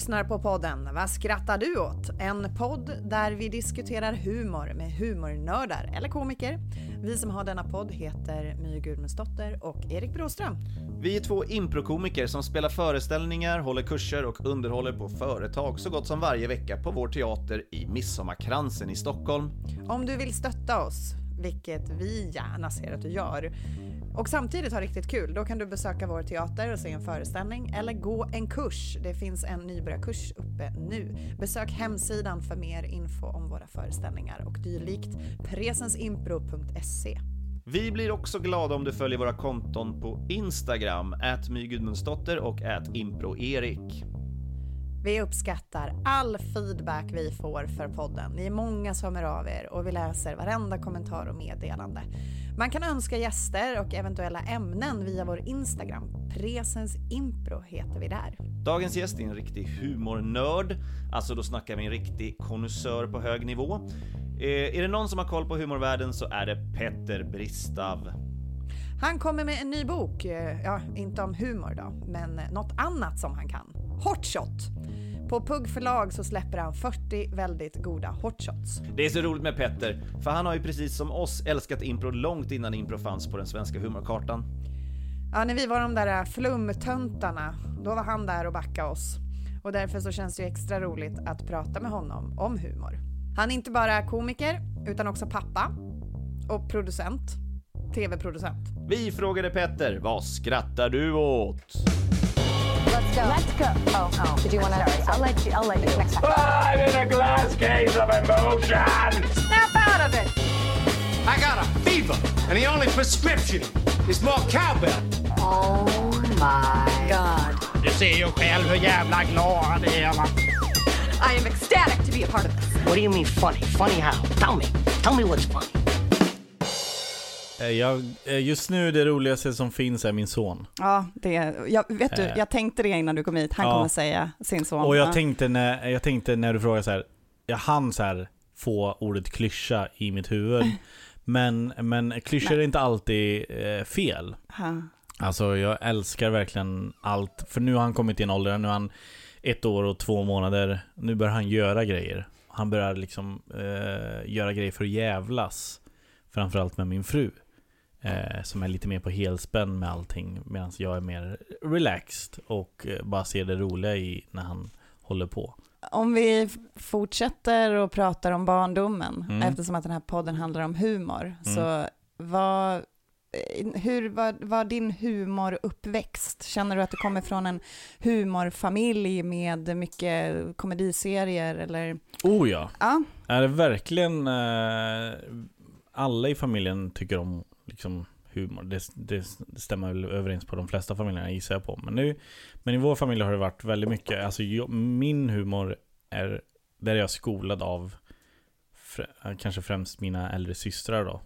lyssnar på podden Vad skrattar du åt? En podd där vi diskuterar humor med humornördar eller komiker. Vi som har denna podd heter My Gudmundsdotter och Erik Broström. Vi är två improkomiker som spelar föreställningar, håller kurser och underhåller på företag så gott som varje vecka på vår teater i Midsommarkransen i Stockholm. Om du vill stötta oss, vilket vi gärna ser att du gör, och samtidigt ha riktigt kul, då kan du besöka vår teater och se en föreställning eller gå en kurs. Det finns en nybörjarkurs uppe nu. Besök hemsidan för mer info om våra föreställningar och dylikt presensimpro.se. Vi blir också glada om du följer våra konton på Instagram, at och @improerik. Vi uppskattar all feedback vi får för podden. Ni är många som hör av er och vi läser varenda kommentar och meddelande. Man kan önska gäster och eventuella ämnen via vår Instagram. Presens Impro heter vi där. Dagens gäst är en riktig humornörd, alltså då snackar vi en riktig konnässör på hög nivå. Eh, är det någon som har koll på humorvärlden så är det Petter Bristav. Han kommer med en ny bok, eh, ja, inte om humor då, men något annat som han kan. Hotshot! På Pugg förlag så släpper han 40 väldigt goda hotshots. Det är så roligt med Petter, för han har ju precis som oss älskat impro långt innan impro fanns på den svenska humorkartan. Ja, när vi var de där flumtöntarna, då var han där och backade oss. Och därför så känns det ju extra roligt att prata med honom om humor. Han är inte bara komiker, utan också pappa och producent. TV-producent. Vi frågade Petter, vad skrattar du åt? Let's go. Let's go. Oh, oh. Did you want to? I'll let you. I'll let you next time. I'm in a glass case of emotion. Snap out of it! I got a fever, and the only prescription is more cowbell. Oh my god. Du ser ju själv hur jävla glad det är va? I am ecstatic to be a part of this. What do you mean funny? Funny how? Tell me. Tell me what's funny. Eh, Jag, eh, just nu det roligaste som finns är min son. Ja, det, jag, vet du, Eh. jag tänkte det innan du kom hit. Han Ja. kommer säga sin son. Och jag Ja. tänkte när, jag tänkte när du frågade så här, jag hann så här få ordet klyscha i mitt huvud. Men, men klyschor är inte alltid eh, fel. Ja. Alltså jag älskar verkligen allt. För nu har han kommit i en ålder, nu är han ett år och två månader. Nu börjar han göra grejer. Han börjar liksom eh, göra grejer för att jävlas. Framförallt med min fru. Eh, som är lite mer på helspänn med allting. Medan jag är mer relaxed och eh, bara ser det roliga i när han håller på. Om vi fortsätter och pratar om barndomen, Mm. eftersom att den här podden handlar om humor, så vad, eh, hur var, var din humor uppväxt? Känner du att du kommer från en humorfamilj med mycket komediserier eller? Oh ja! Ja, Är det verkligen eh, alla i familjen tycker om liksom humor? Det, det, stämmer väl överens på de flesta familjerna gissar jag på. Men, nu, men i vår familj har det varit väldigt mycket, alltså jag, min humor är, där är jag skolad av fr- kanske främst mina äldre systrar då.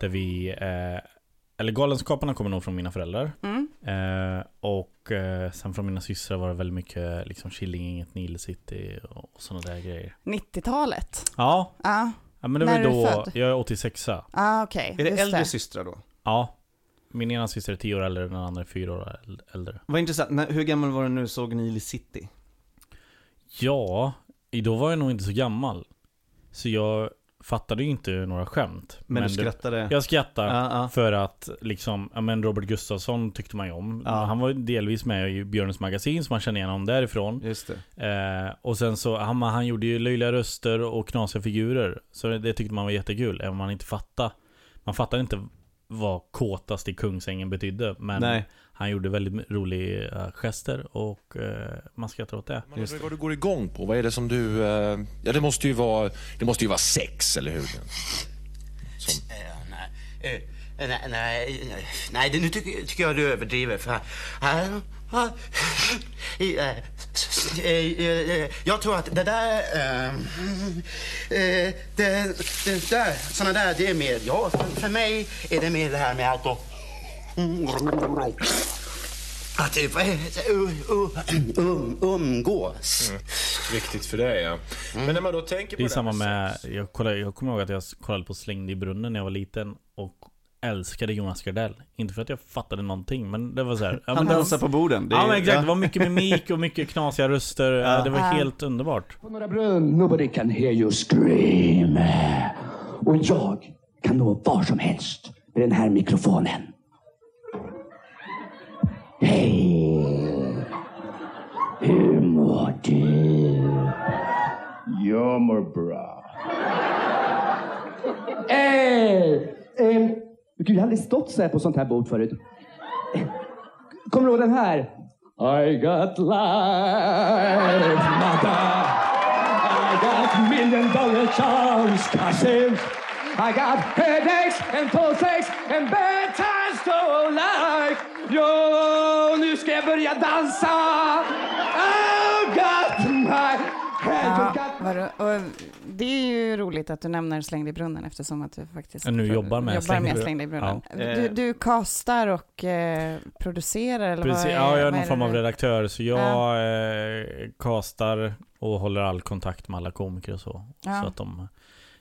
Där vi, eh, eller Galenskaparna kommer nog från mina föräldrar. mm. Eh, och eh, sen från mina systrar var det väldigt mycket liksom Killinggänget, Nile City och, och sådana där grejer. 90-talet. Ja, Ja, Ja men det När var är du då, född? jag är 86 ah, okej. Är det just äldre systrar då? Ja Min ena syster är 10 år äldre, den andra är 4 år äl- äldre Vad intressant, När, hur gammal var du när du såg Nile City? Ja, i- då var jag nog inte så gammal Så jag fattade ju inte några skämt Men, du det- skrattade? Jag skrattade Ja, ja. för att liksom, ja men Robert Gustafsson tyckte man ju om Ja. Han var delvis med i Björnens magasin som man känner igen honom därifrån Just eh, Och sen så, han, han gjorde ju löjliga röster och knasiga figurer Så det, det tyckte man var jättekul, även om man inte fattade Man fattade inte vad kåtast i Kungsängen betydde Men Nej. Han gjorde väldigt roliga gester och eh, man skrattar åt det. Men vad du går igång på? Vad är det som du... eh, ja, det måste ju vara, det måste ju vara sex, eller hur? Som, Eh, nej, eh, nej, nej, nej, nej, det- nu tycker, tycker jag du överdriver. För, eh, eh, eh, eh, eh, jag tror att det där... eh, eh, det, det där, såna där, det är mer... Ja, för, mig är det mer det här med alko, Att typ, det? Um- um- umgås. Viktigt för dig ja. Men när man då tänker på Det är det samma med, jag, kollade, jag kommer ihåg att jag kollade på Slängd i brunnen när jag var liten och älskade Jonas Gardell. Inte för att jag fattade någonting, men det var så här, ja, Han dansar på borden. Det är- Ja men exakt, ja. det var mycket mimik och mycket knasiga röster. Ja. Det var helt underbart. På Norra Brunn, nobody can hear you scream. Och jag kan nå var som helst med den här mikrofonen. Hej! Hur mår du? Jag mår bra. Hej! Eh, gud, jag har aldrig stått så här på sånt här bord förut. Eh, Kommer du ihåg den här? I got life, mother. I got million dollar chance, cousin. I got headaches and toothaches and bad times to life. Jo, nu ska jag börja dansa. I got my head. Ja, vad ro- och det är ju roligt att du nämner Slängd i brunnen eftersom att du faktiskt nu jobbar med Slängd i med brunnen. Slängd i brunnen. Ja. Du, du castar och eh, producerar eller Precis, vad är, ja, jag är någon det form av redaktör så jag eh, castar och håller all kontakt med alla komiker och så. Ja. Så att de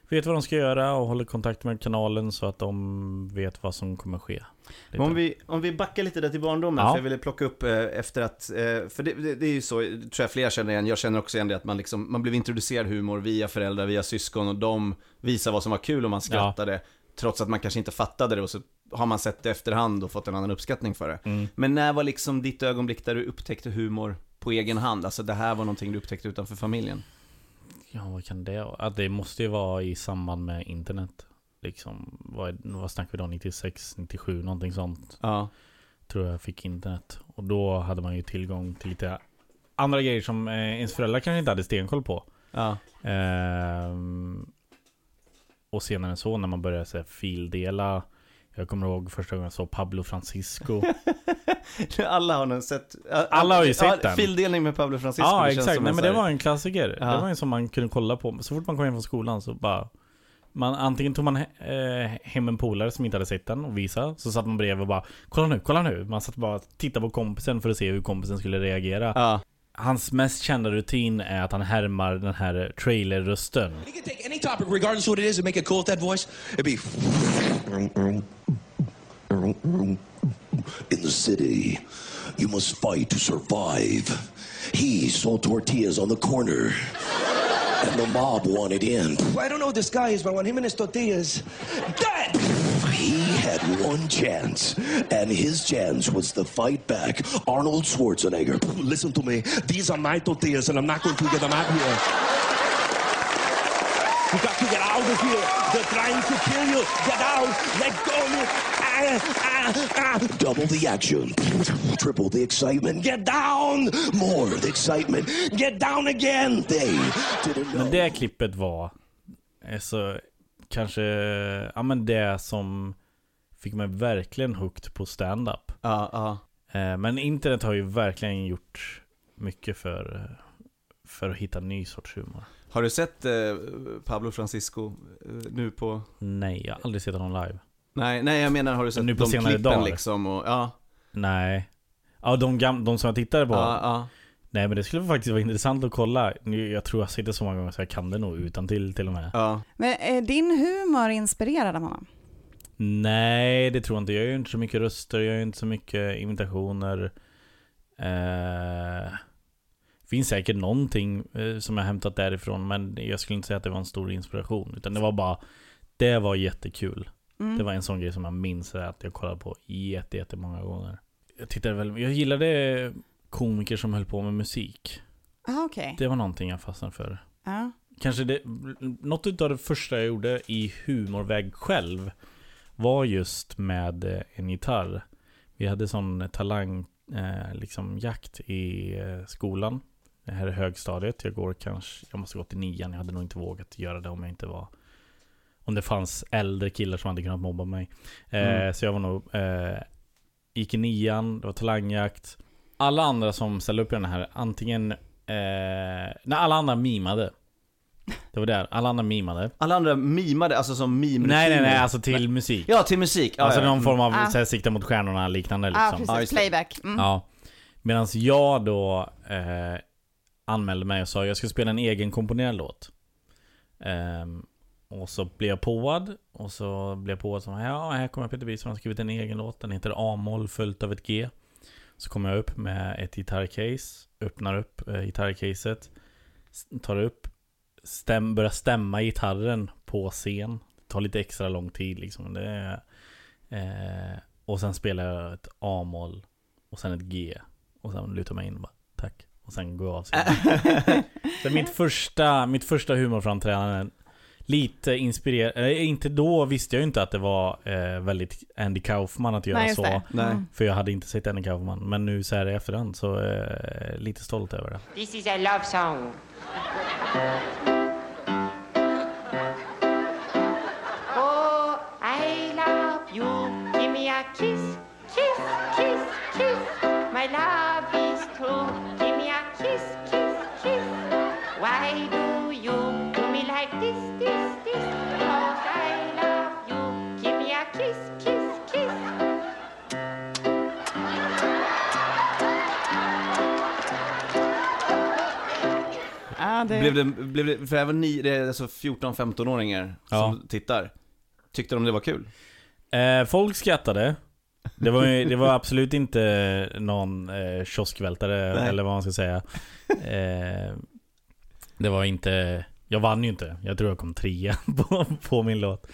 vet vad de ska göra och håller kontakt med kanalen så att de vet vad som kommer ske. Lite. Om vi, om vi backar lite där till barndomen, Ja. för jag ville plocka upp eh, efter att, eh, för det, det, det är ju så, tror jag fler känner igen, jag känner också igen det att man liksom, man blev introducerad humor via föräldrar, via syskon och de visar vad som var kul och man skrattade. Trots att man kanske inte fattade det och så har man sett det efterhand och fått en annan uppskattning för det. Mm. Men när var liksom ditt ögonblick där du upptäckte humor på egen hand? Alltså det här var någonting du upptäckte utanför familjen? Ja, vad kan det vara? Att det måste ju vara i samband med internet. Liksom, vad, vad snackar vi då? 96, 97, någonting sånt. Ja. Tror jag fick internet. Och då hade man ju tillgång till lite andra grejer som eh, ens föräldrar kanske inte hade stenkoll på. Ja. Ehm, och senare så när man började så här, fildela. Jag kommer ihåg första gången jag såg Pablo Francisco. Alla har nog sett... Alla har ju sett ja, den. Fildelning med Pablo Francisco. Ja det exakt, nej en men det var en klassiker. Ja. Det var en som man kunde kolla på. Så fort man kom hem från skolan så bara man, antingen tog man he- eh, hem en polare som inte hade sett den och visa Så satt man bredvid och bara Kolla nu, kolla nu! Man satt bara och tittade på kompisen för att se hur kompisen skulle reagera Ja. Hans mest kända rutin är att han härmar den här trailerrösten You can take any topic, regardless of what it is, and make it cool with that voice. It'd be. In the city, you must fight to survive. He sold tortillas on the corner, the mob wanted in. I don't know who this guy is, but when him and his tortillas. Dead! He had one chance, and his chance was to fight back Arnold Schwarzenegger. Listen to me. These are my tortillas, and I'm not going to get them out here. You got to get out of here. They're trying to kill you. Get out. Let go. Ah, ah, ah. Double the action, triple the excitement. Get down! More the excitement. Get down again. They didn't know. Men det klippet var alltså, kanske ja, men det som fick mig verkligen hooked på stand-up. Ja, ja. Eh, Men internet har ju verkligen gjort mycket för, för att hitta ny sorts humor. Har du sett eh, Pablo Francisco eh, nu på... Nej, jag har aldrig sett honom live. Nej, nej jag menar har du sett Nu på de senare klippen dagar. liksom och, ja. Nej. Ja, de, gam- de som jag tittade på. Ja, ja. Nej, men det skulle faktiskt vara intressant att kolla. Nu, jag tror jag har sett det så många gånger så jag kan det nog utan till till och med. ja. Men är din humor inspirerad av honom? Nej, det tror jag inte. Jag gör ju inte så mycket röster, jag gör inte så mycket imitationer. Eh, finns säkert någonting eh, som jag hämtat därifrån, men jag skulle inte säga att det var en stor inspiration. Utan det var bara, det var jättekul. Mm. Det var en sån grej som jag minns att jag kollade på jätte, jättemånga gånger. Jag tittade väl, jag gillade komiker som höll på med musik. Ah, okej. Det var någonting jag fastnade för. Ja. Kanske det, något av det första jag gjorde i humorväg själv var just med eh, en gitarr. Vi hade sån talang, eh, liksom jakt i eh, skolan. Det här är högstadiet. Jag går kanske, jag måste gå till nian. Jag hade nog inte vågat göra det om jag inte var om det fanns äldre killar som hade kunnat mobba mig. Eh, Mm. Så jag var nog, eh, gick i nian, det var talangjakt. Alla andra som ställde upp i den här, antingen, eh, när alla andra mimade. Det var där. Alla andra mimade. Alla andra mimade, alltså som meme Nej nej nej, alltså till musik. Ja, till musik. Ja, alltså ja. någon form av Ah. så här, sikta mot stjärnorna liknande liksom. precis. Just det. Playback. Mm. Ja. Medan jag då eh, anmälde mig och sa jag ska spela en egen komponerad låt. Ehm, och så blev jag påad. Och så blev jag påad som ja, här kommer Peter Wiesman, som har skrivit en egen låt. Den heter A-moll följt av ett G. Så kommer jag upp med ett gitarrcase. Öppnar upp eh, gitarrcaset. Tar upp. Stäm, börjar stämma gitarren på scen. Det tar lite extra lång tid liksom. Det är, eh, och sen spelar jag ett A-moll. Och sen ett G. Och sen lutar mig in och bara tack. Och sen jag av. Så mitt första, mitt första humorframträdande Lite inspirerad, eh, inte då visste jag inte att det var eh, väldigt Andy Kaufman att göra Nej, så. Nej. Mm. För jag hade inte sett Andy Kaufman. Men nu så här i efterhand så eh, lite stolt över det. This is a love song. Oh, I love you. Give me a kiss, det... Blev det, blev det, för även ni, det är alltså 14-15-åringar som Ja. tittar. Tyckte de det var kul? Eh, folk skrattade. Det var, ju- det var absolut inte någon eh, kioskvältare Nej. eller vad man ska säga. Eh, det var inte... Jag vann ju inte. Jag tror jag kom trea på, på min låt.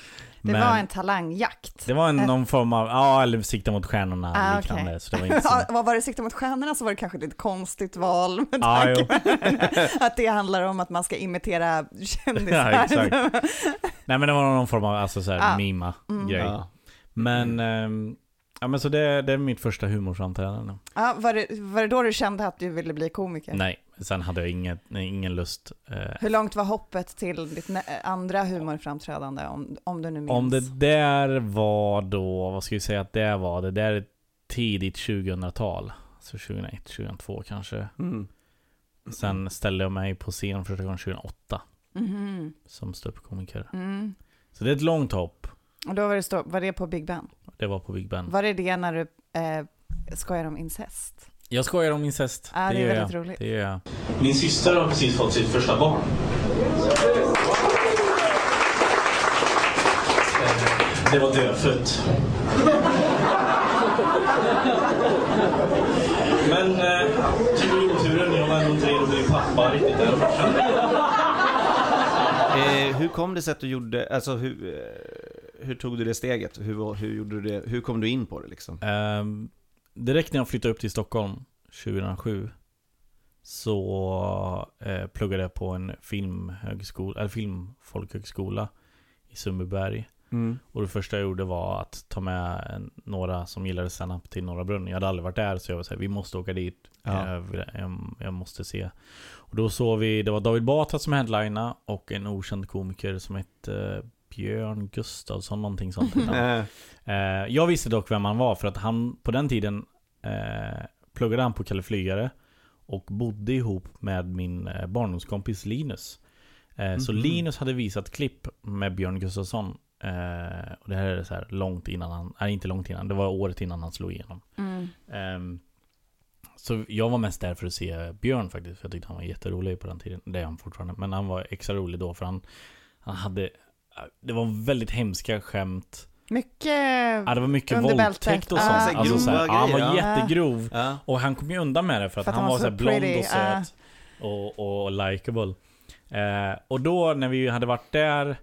Det Men var en talangjakt. det var en, Eh. någon form av, ja eller sikta mot stjärnorna Ah, liknande. okej. Så det var inte så, Ja, vad var det sikta mot stjärnorna så var det kanske ett lite konstigt val med Ja, tanke på att det handlar om att man ska imitera kändisar. Ja, exakt. Nej men det var någon form av alltså, så här, Ja. mima Mm. grej. Ja. Men, ehm, ja men så det, det är mitt första humorframträdande. Ja, var, det, var det då du kände att du ville bli komiker? Nej, sen hade jag inget, nej, ingen lust. Eh, Hur långt var hoppet till ditt nä- andra humorframträdande om, om du nu minns? Om det där var då, vad ska vi säga att det var? Det där är tidigt 2000-tal. Så 2001, 2002 kanske. Mm. Sen ställde jag mig på scen första gången 2008 Mhm. som ståuppkomiker. Mm. Så det är ett långt hopp. Och då var det, stå, var det på Big Ben? Det var på Big Ben. Var det det när du eh, skojar om incest? Jag skojar om incest. Ja, det är gör väldigt jag. roligt. Det gör jag. Min syster har precis fått sitt första barn. Eh, Det var dödfött. Men eh, tur och oturen, jag var ändå inte redo att bli pappa riktigt än. Eh, hur kom det sig att du gjorde, alltså hur, eh, hur tog du det steget? Hur, hur, gjorde du det, hur kom du in på det liksom? Eh, direkt när jag flyttade upp till Stockholm 2007 så eh, pluggade jag på en filmhögskola, eller filmfolkhögskola i Sundbyberg. Mm. Och det första jag gjorde var att ta med en, några som gillade stand-up till Norra Brunn. Jag hade aldrig varit där så jag var såhär, vi måste åka dit. Ja. Jag, jag, jag måste se. Och då såg vi, det var David Batra som headlina och en okänd komiker som hette eh, Björn Gustafsson, någonting sånt. Eh, jag visste dock vem han var för att han på den tiden eh, pluggade han på Kalle Flygare och bodde ihop med min eh, barndomskompis Linus. Så Mhm. Linus hade visat klipp med Björn Gustafsson. Eh, och det här är så här långt innan han, nej inte långt innan, det var året innan han slog igenom. Mm. Ehm, så jag var mest där för att se Björn faktiskt, för jag tyckte han var jätterolig på den tiden. Det är han fortfarande, men han var extra rolig då för han, han hade, det var väldigt hemska skämt. Mycket Ja, det var mycket våldtäkt och Ah. sånt. Så Alltså, så här, grova ja, han var ja. jättegrov. Ja. Och han kom ju undan med det för att, han, var så här blond pretty, och söt. Och, och likable. Eh, och då när vi hade varit där eh,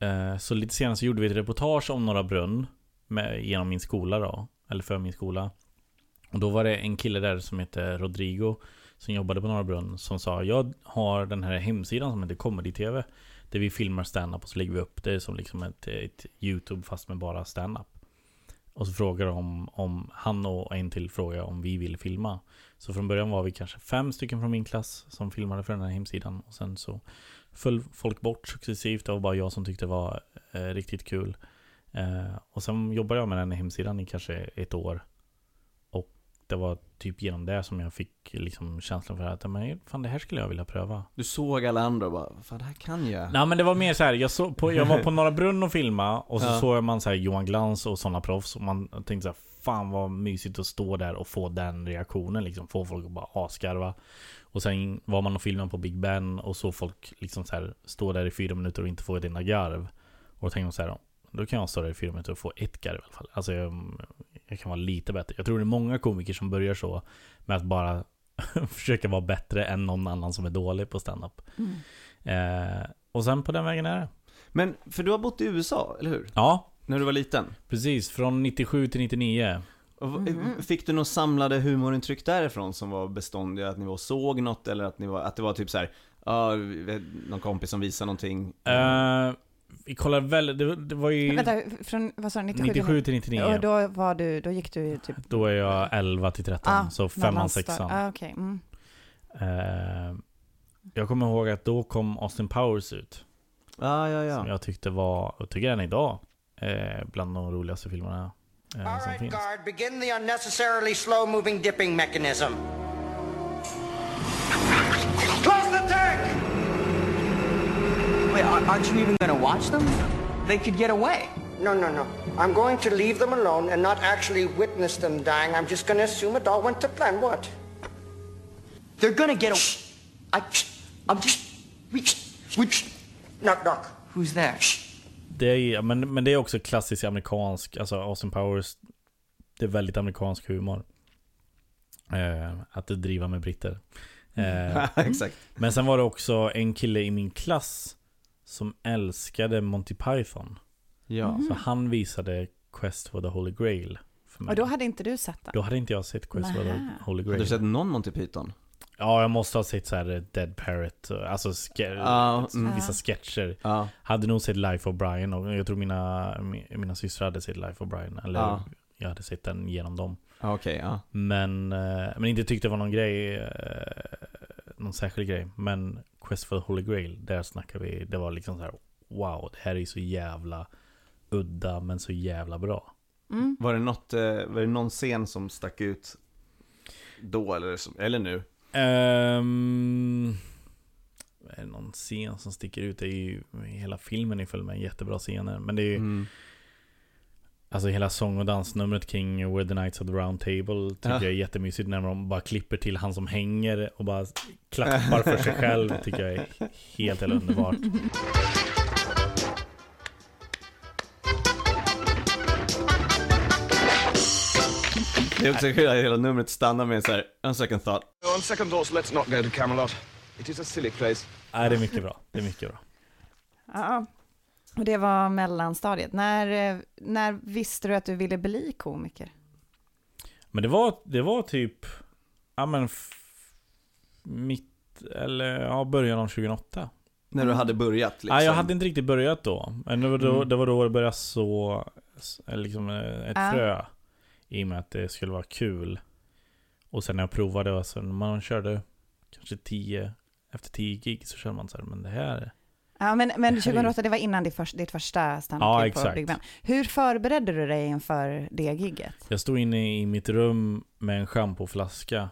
Eh, så lite senare så gjorde vi ett reportage om Norra Brunn med, Genom min skola då Eller för min skola Och då var det en kille där som heter Rodrigo Som jobbade på Norra Brunn Som sa Jag har den här hemsidan som heter Comedy TV Där vi filmar stand-up och så lägger vi upp det som liksom ett, ett YouTube fast med bara stand-up och så frågar de om han och en till frågar om vi vill filma. Så från början var vi kanske fem stycken från min klass som filmade för den här hemsidan. Och sen så föll folk bort successivt. Det var bara jag som tyckte det var eh, riktigt kul. Eh, och sen jobbade jag med den hemsidan i kanske ett år. Och det var typ genom det som jag fick liksom känslan för att men, fan, det här skulle jag vilja pröva. Du såg alla andra och bara, fan det här kan jag. Nej men det var mer så här, jag, såg på, jag var på Norra Brunn och filma och så Ja. såg man så här Johan Glans och sådana proffs och man tänkte så här, fan vad mysigt att stå där och få den reaktionen liksom. Få folk att bara asgarva. Och sen var man och filmade på Big Ben och så folk liksom så här stå där i fyra minuter och inte få ett enda garv. Och då tänkte man så här, då kan jag stå där i fyra minuter och få ett garv i alla fall. Alltså jag, jag kan vara lite bättre. Jag tror det är många komiker som börjar så med att bara försöka vara bättre än någon annan som är dålig på standup. Eh, och sen på den vägen är det. Men, för du har bott i USA, eller hur? Ja. När du var liten? Precis, från 97 till 99. V- Fick du några samlade humorintryck därifrån som var beståndiga? Att ni var och såg något eller att, ni var, att det var typ så här, vet, någon kompis som visade någonting? Eh, vi kollade väl, det, det var ju... Vänta, från, vad sa du, 97, 97 till 99. Och då var du, då gick du typ... Då är jag 11 till 13, Ah, så femman, mellanstad- sexan. Ah, okej. Mm. Eh, jag kommer ihåg att då kom Austin Powers ut. Ah, ja, ja. Som jag tyckte var, och tycker än idag, eh, bland de roligaste filmerna eh, som finns. Guard, begin the unnecessarily slow-moving dipping mechanism. Close the tank! Wait, aren't you even gonna watch them? They could get away. No, no, no. I'm going to leave them alone and not actually witness them dying. I'm just going to assume it all went to plan. What? They're gonna get away. I, I'm just. We, we, knock, knock. Who's there? Det är, men, men det är också klassisk amerikansk, alltså Austin Powers, det är väldigt amerikansk humor. Eh, att driva med britter. Eh, Exakt. Men sen var det också en kille i min klass som älskade Monty Python. Ja. Så han visade Quest for the Holy Grail för mig. Och då hade inte du sett den? Då hade inte jag sett Quest for the. Holy Har Grail. du sett någon Monty Python? Ja, jag måste ha sett så här Dead Parrot, alltså ske- mm. vissa sketcher. Ja. Hade nog sett Life of Brian och jag tror mina, mi- mina systrar hade sett Life of Brian. Eller Ja. jag hade sett den genom dem. Ja. Men, eh, men inte tyckte det var någon grej, eh, någon särskild grej. Men Quest for the Holy Grail, där snackar vi, det var liksom så här: wow, det här är så jävla udda men så jävla bra. Mm. Var det, något, eh, var det någon scen som stack ut då eller, eller nu? Um, är det någon scen som sticker ut? Det är ju, hela filmen är full med jättebra scener. Men det är ju, Mm. alltså hela sång och dansnumret kring Where the Knights of the Round Table tycker Ja. jag är jättemysigt. När de bara klipper till han som hänger och bara klappar för sig själv. Tycker jag är helt, helt underbart. Det är också kul att hela numret stannar med en så här, on second thought. On second thoughts, let's not go to Camelot. It is a silly place. Nej, det är mycket bra. Det är mycket bra. Ja. Och det var mellanstadiet. När, eh, när visste du att du ville bli komiker? Men det var, det var typ, ja men mitt, eller ja, början av 2008. När du hade börjat liksom. Nej, jag hade inte riktigt börjat då. Men det var då Mm. det, var då det började så, liksom eh, ett Ja. frö. I och med att det skulle vara kul. Och sen när jag provade, och sen man körde kanske 10, efter 10 gig så kände man så här, men det här... Ja, men, men Det här är ju- 2008, det var innan ditt, första, ditt första Ja, standup-gig på. Big Ben. Hur förberedde du dig inför det gigget? Jag stod inne i mitt rum med en schampoflaska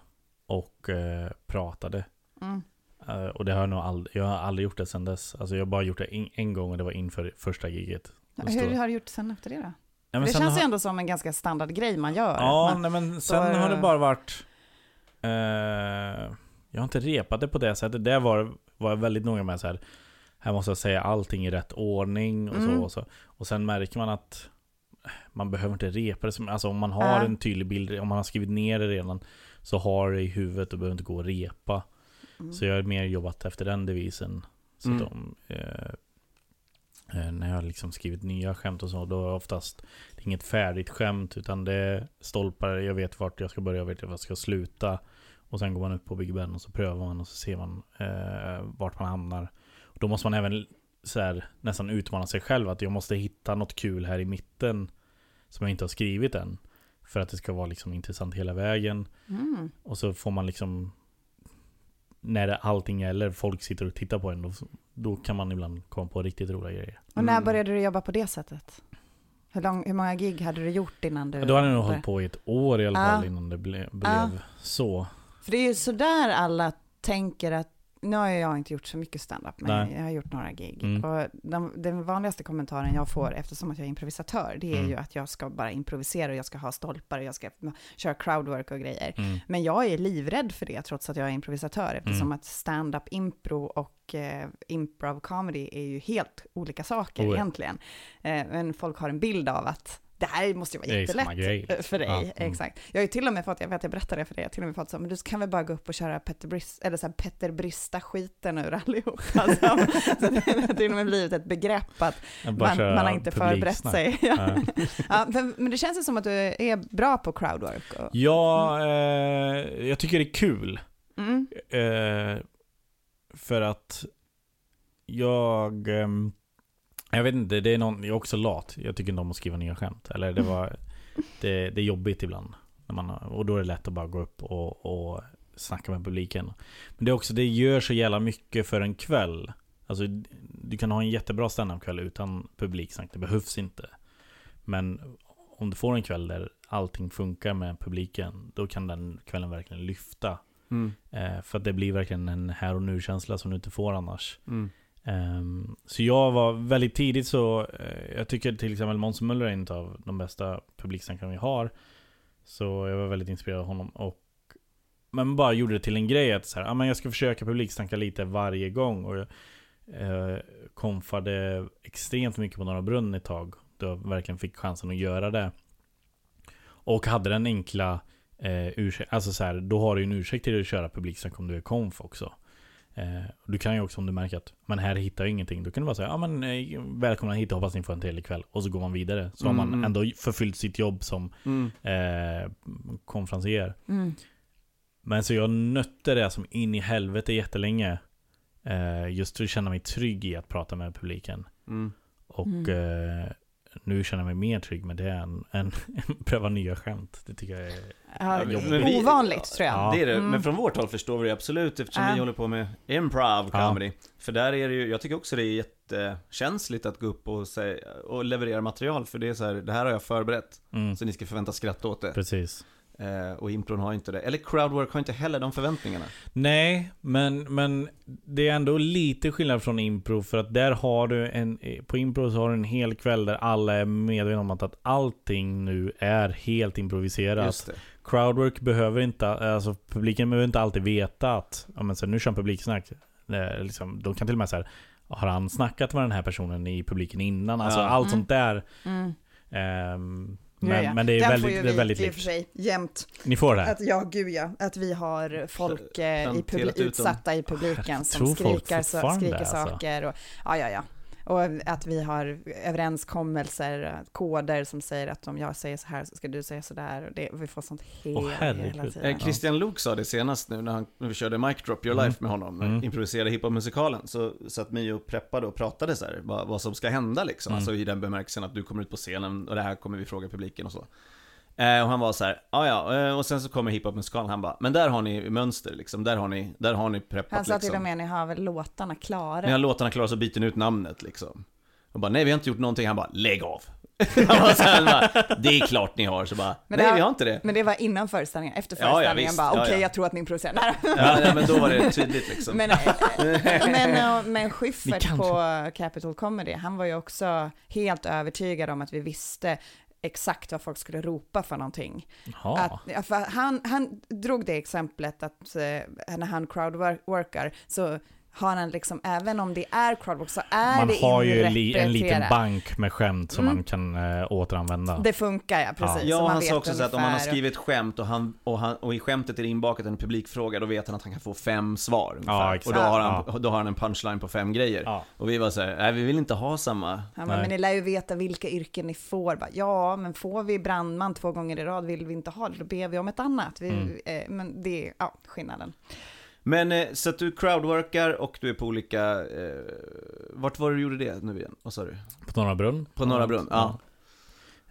och eh, pratade. Mm. Eh, och det har jag nog aldrig, jag har aldrig gjort det sedan dess. Alltså jag har bara gjort det en, en gång och det var inför första giget. Då Hur har du gjort sen efter det då? Ja, men det känns ju ändå som en ganska standard grej man gör. Ja, Man- nej, men sen har det bara varit... Eh, jag har inte repat det på det sättet. Det var, var jag väldigt noga med så här. Här måste jag säga allting i rätt ordning och Mm. så och så. Och sen märker man att man behöver inte repa det. Alltså om man har Ja. en tydlig bild, om man har skrivit ner det redan, så har det i huvudet och behöver inte gå och repa. Mm. Så jag har mer jobbat efter den devisen. Så Mm. att om, eh, eh, när jag har liksom skrivit nya skämt och så, då är det oftast det är inget färdigt skämt, utan det är stolpar, jag vet vart jag ska börja, jag vet vart jag ska sluta. Och sen går man upp på Big Ben och så prövar man och så ser man eh, vart man hamnar. Och då måste man även så här, nästan utmana sig själv, att jag måste hitta något kul här i mitten som jag inte har skrivit än. För att det ska vara liksom intressant hela vägen. Mm. Och så får man liksom när allting gäller, folk sitter och tittar på en, då, då kan man ibland komma på riktigt roliga grejer. Och när började du jobba på det sättet? Hur, lång, hur många gig hade du gjort innan du... Då hade jag nog hållit på i ett år i alla Ja. fall innan det ble, blev Ja. så. För det är ju sådär alla tänker att nu har jag inte gjort så mycket stand-up, men Nej. jag har gjort några gig. Mm. Och de, den vanligaste kommentaren jag får, eftersom att jag är improvisatör, det är Mm. ju att jag ska bara improvisera och jag ska ha stolpar och jag ska köra crowdwork och grejer. Mm. Men jag är livrädd för det, trots att jag är improvisatör, eftersom Mm. att stand-up impro och eh, improv comedy är ju helt olika saker Oh ja. egentligen. Eh, men folk har en bild av att det här måste ju vara jättelätt eh, för dig. Ja, mm. Exakt. Jag har ju till och med fått, jag vet jag berättade det för dig, jag har till och med fått så, men du kan väl bara gå upp och köra Petter, Brist, eller så här, Petter Brista-skiten ur allihop. Alltså, så det har till och med blivit ett begrepp att man, man har inte förberett sig. Ja. ja, men, det känns ju som att du är bra på crowdwork. Och, Ja, eh, jag tycker det är kul. Mm. Eh, för att jag... ehm, jag vet inte, det är någon, jag är också lat. Jag tycker inte om att skriva nya skämt. Eller det var... Det, det är jobbigt ibland. När man, och då är det lätt att bara gå upp och, och snacka med publiken. Men det är också, det gör så jävla mycket för en kväll. Alltså, du kan ha en jättebra standup-kväll utan publiksnack. Det behövs inte. Men om du får en kväll där allting funkar med publiken, då kan den kvällen verkligen lyfta. Mm. Eh, för att det blir verkligen en här och nu-känsla som du inte får annars. Mm. Um, så jag var väldigt tidigt så, uh, jag tycker till exempel Måns Möller är en av de bästa publiksnackarna vi har. Så jag var väldigt inspirerad av honom. Och, men bara gjorde det till en grej att så här, ah, men jag ska försöka publiksnacka lite varje gång. Och jag uh, konfade extremt mycket på Norra Brunn ett tag. Då jag verkligen fick chansen att göra det. Och hade den enkla eh, ursäkt, alltså så här, då har du ju en ursäkt till att köra publiksnack om du är konf också. Eh, och du kan ju också om du märker att men här hittar jag ingenting, då kan du bara säga ja men eh, välkomna hit, hoppas ni får en trevlig kväll. Och så går man vidare. Så har Mm, man mm. ändå förfyllt sitt jobb som Mm. eh, konferencier. Mm. Men så jag nötte det som in i helvete jättelänge. Eh, just för att känna mig trygg i att prata med publiken. Mm. Och Mm. eh, nu känner jag mig mer trygg med det än, än pröva nya skämt. Det tycker jag är Ja, jobbigt. Ovanligt tror jag. Ja. Det är det, Mm. men från vårt håll förstår vi det absolut eftersom Ja. vi håller på med improv Ja. comedy. För där är det ju, jag tycker också det är jättekänsligt att gå upp och, säga, och leverera material för det är så här, det här har jag förberett. Mm. Så ni ska förvänta skratta åt det. Precis. Eh, och impron har inte det. Eller crowdwork har inte heller de förväntningarna. Nej, men, men det är ändå lite skillnad från impro för att där har du en, på impro så har du en hel kväll där alla är medvetna om att, att allting nu är helt improviserat. Just det. Crowdwork behöver inte, alltså publiken behöver inte alltid veta att, ja men så nu kör han publiksnack. Liksom, de kan till och med säga har han snackat med den här personen i publiken innan? Alltså Ja. allt Mm. sånt där. Mm. Ja, men, ja. men det är Den väldigt, får ju det är vi väldigt i och för sig jämt. Ni får det? Att, ja, gud ja. Att vi har folk eh, i publi- utsatta i publiken Jag som skriker, så, skriker alltså. saker. Och, ja, ja, ja. Och att vi har överenskommelser, koder som säger att om jag säger så här så ska du säga så där. Och det, vi får sånt hela, herregud. hela tiden. Eh, Christian Luuk sa det senast nu när, han, när vi körde Mic Drop Your Mm. Life med honom, Mm. improviserade hiphop-musikalen, så satt Mio och preppade och pratade så här, vad, vad som ska hända liksom, Mm. alltså i den bemärkelsen att du kommer ut på scenen och det här kommer vi fråga publiken och så. Eh, och han var så här, ja ja, eh, och sen så kommer hiphop-musikalen, han bara, men där har ni mönster liksom, där har ni, där har ni preppat Han sa liksom. till och med, ni har väl låtarna klara? När jag låtarna klara så byter ni ut namnet liksom. Och bara, nej vi har inte gjort någonting, han bara, lägg av. han var så här, han bara, det är klart ni har, så bara, Men nej det- vi har inte det. Men det var innan föreställningen, efter Ja, ja, föreställningen visst. bara, Ja, okej ja. jag tror att ni improviserar. Nej. Ja, nej, men då var det tydligt liksom. Men, eh, men, men Ni Schyffert kan- på Capital Comedy, han var ju också helt övertygad om att vi visste exakt vad folk skulle ropa för någonting. Att, för han, han drog det exemplet att eh, när han crowdworkar så har han liksom, även om det är crowdwork så är Man det har ju li, en liten bank med skämt som Mm. man kan äh, återanvända. Det funkar ja, precis. Ja, man han sa också så att om han har ungefär. skrivit skämt och, han, och, han, och i skämtet är det inbakat en publikfråga, då vet han att han kan få fem svar ungefär. Ja, Och då har, han, då har han en punchline på fem grejer. Ja. Och vi var så här, nej vi vill inte ha samma. Han bara, men ni lär ju veta vilka yrken ni får. Bara, ja, men får vi brandman två gånger i rad vill vi inte ha det, då ber vi om ett annat. Vi, Mm. eh, men det är ja, skillnaden. Men eh, så att du crowdworkar och du är på olika, eh, vart var du gjorde det nu igen? Vad sa du? På Norra Brunn. På Norra Brunn, ja.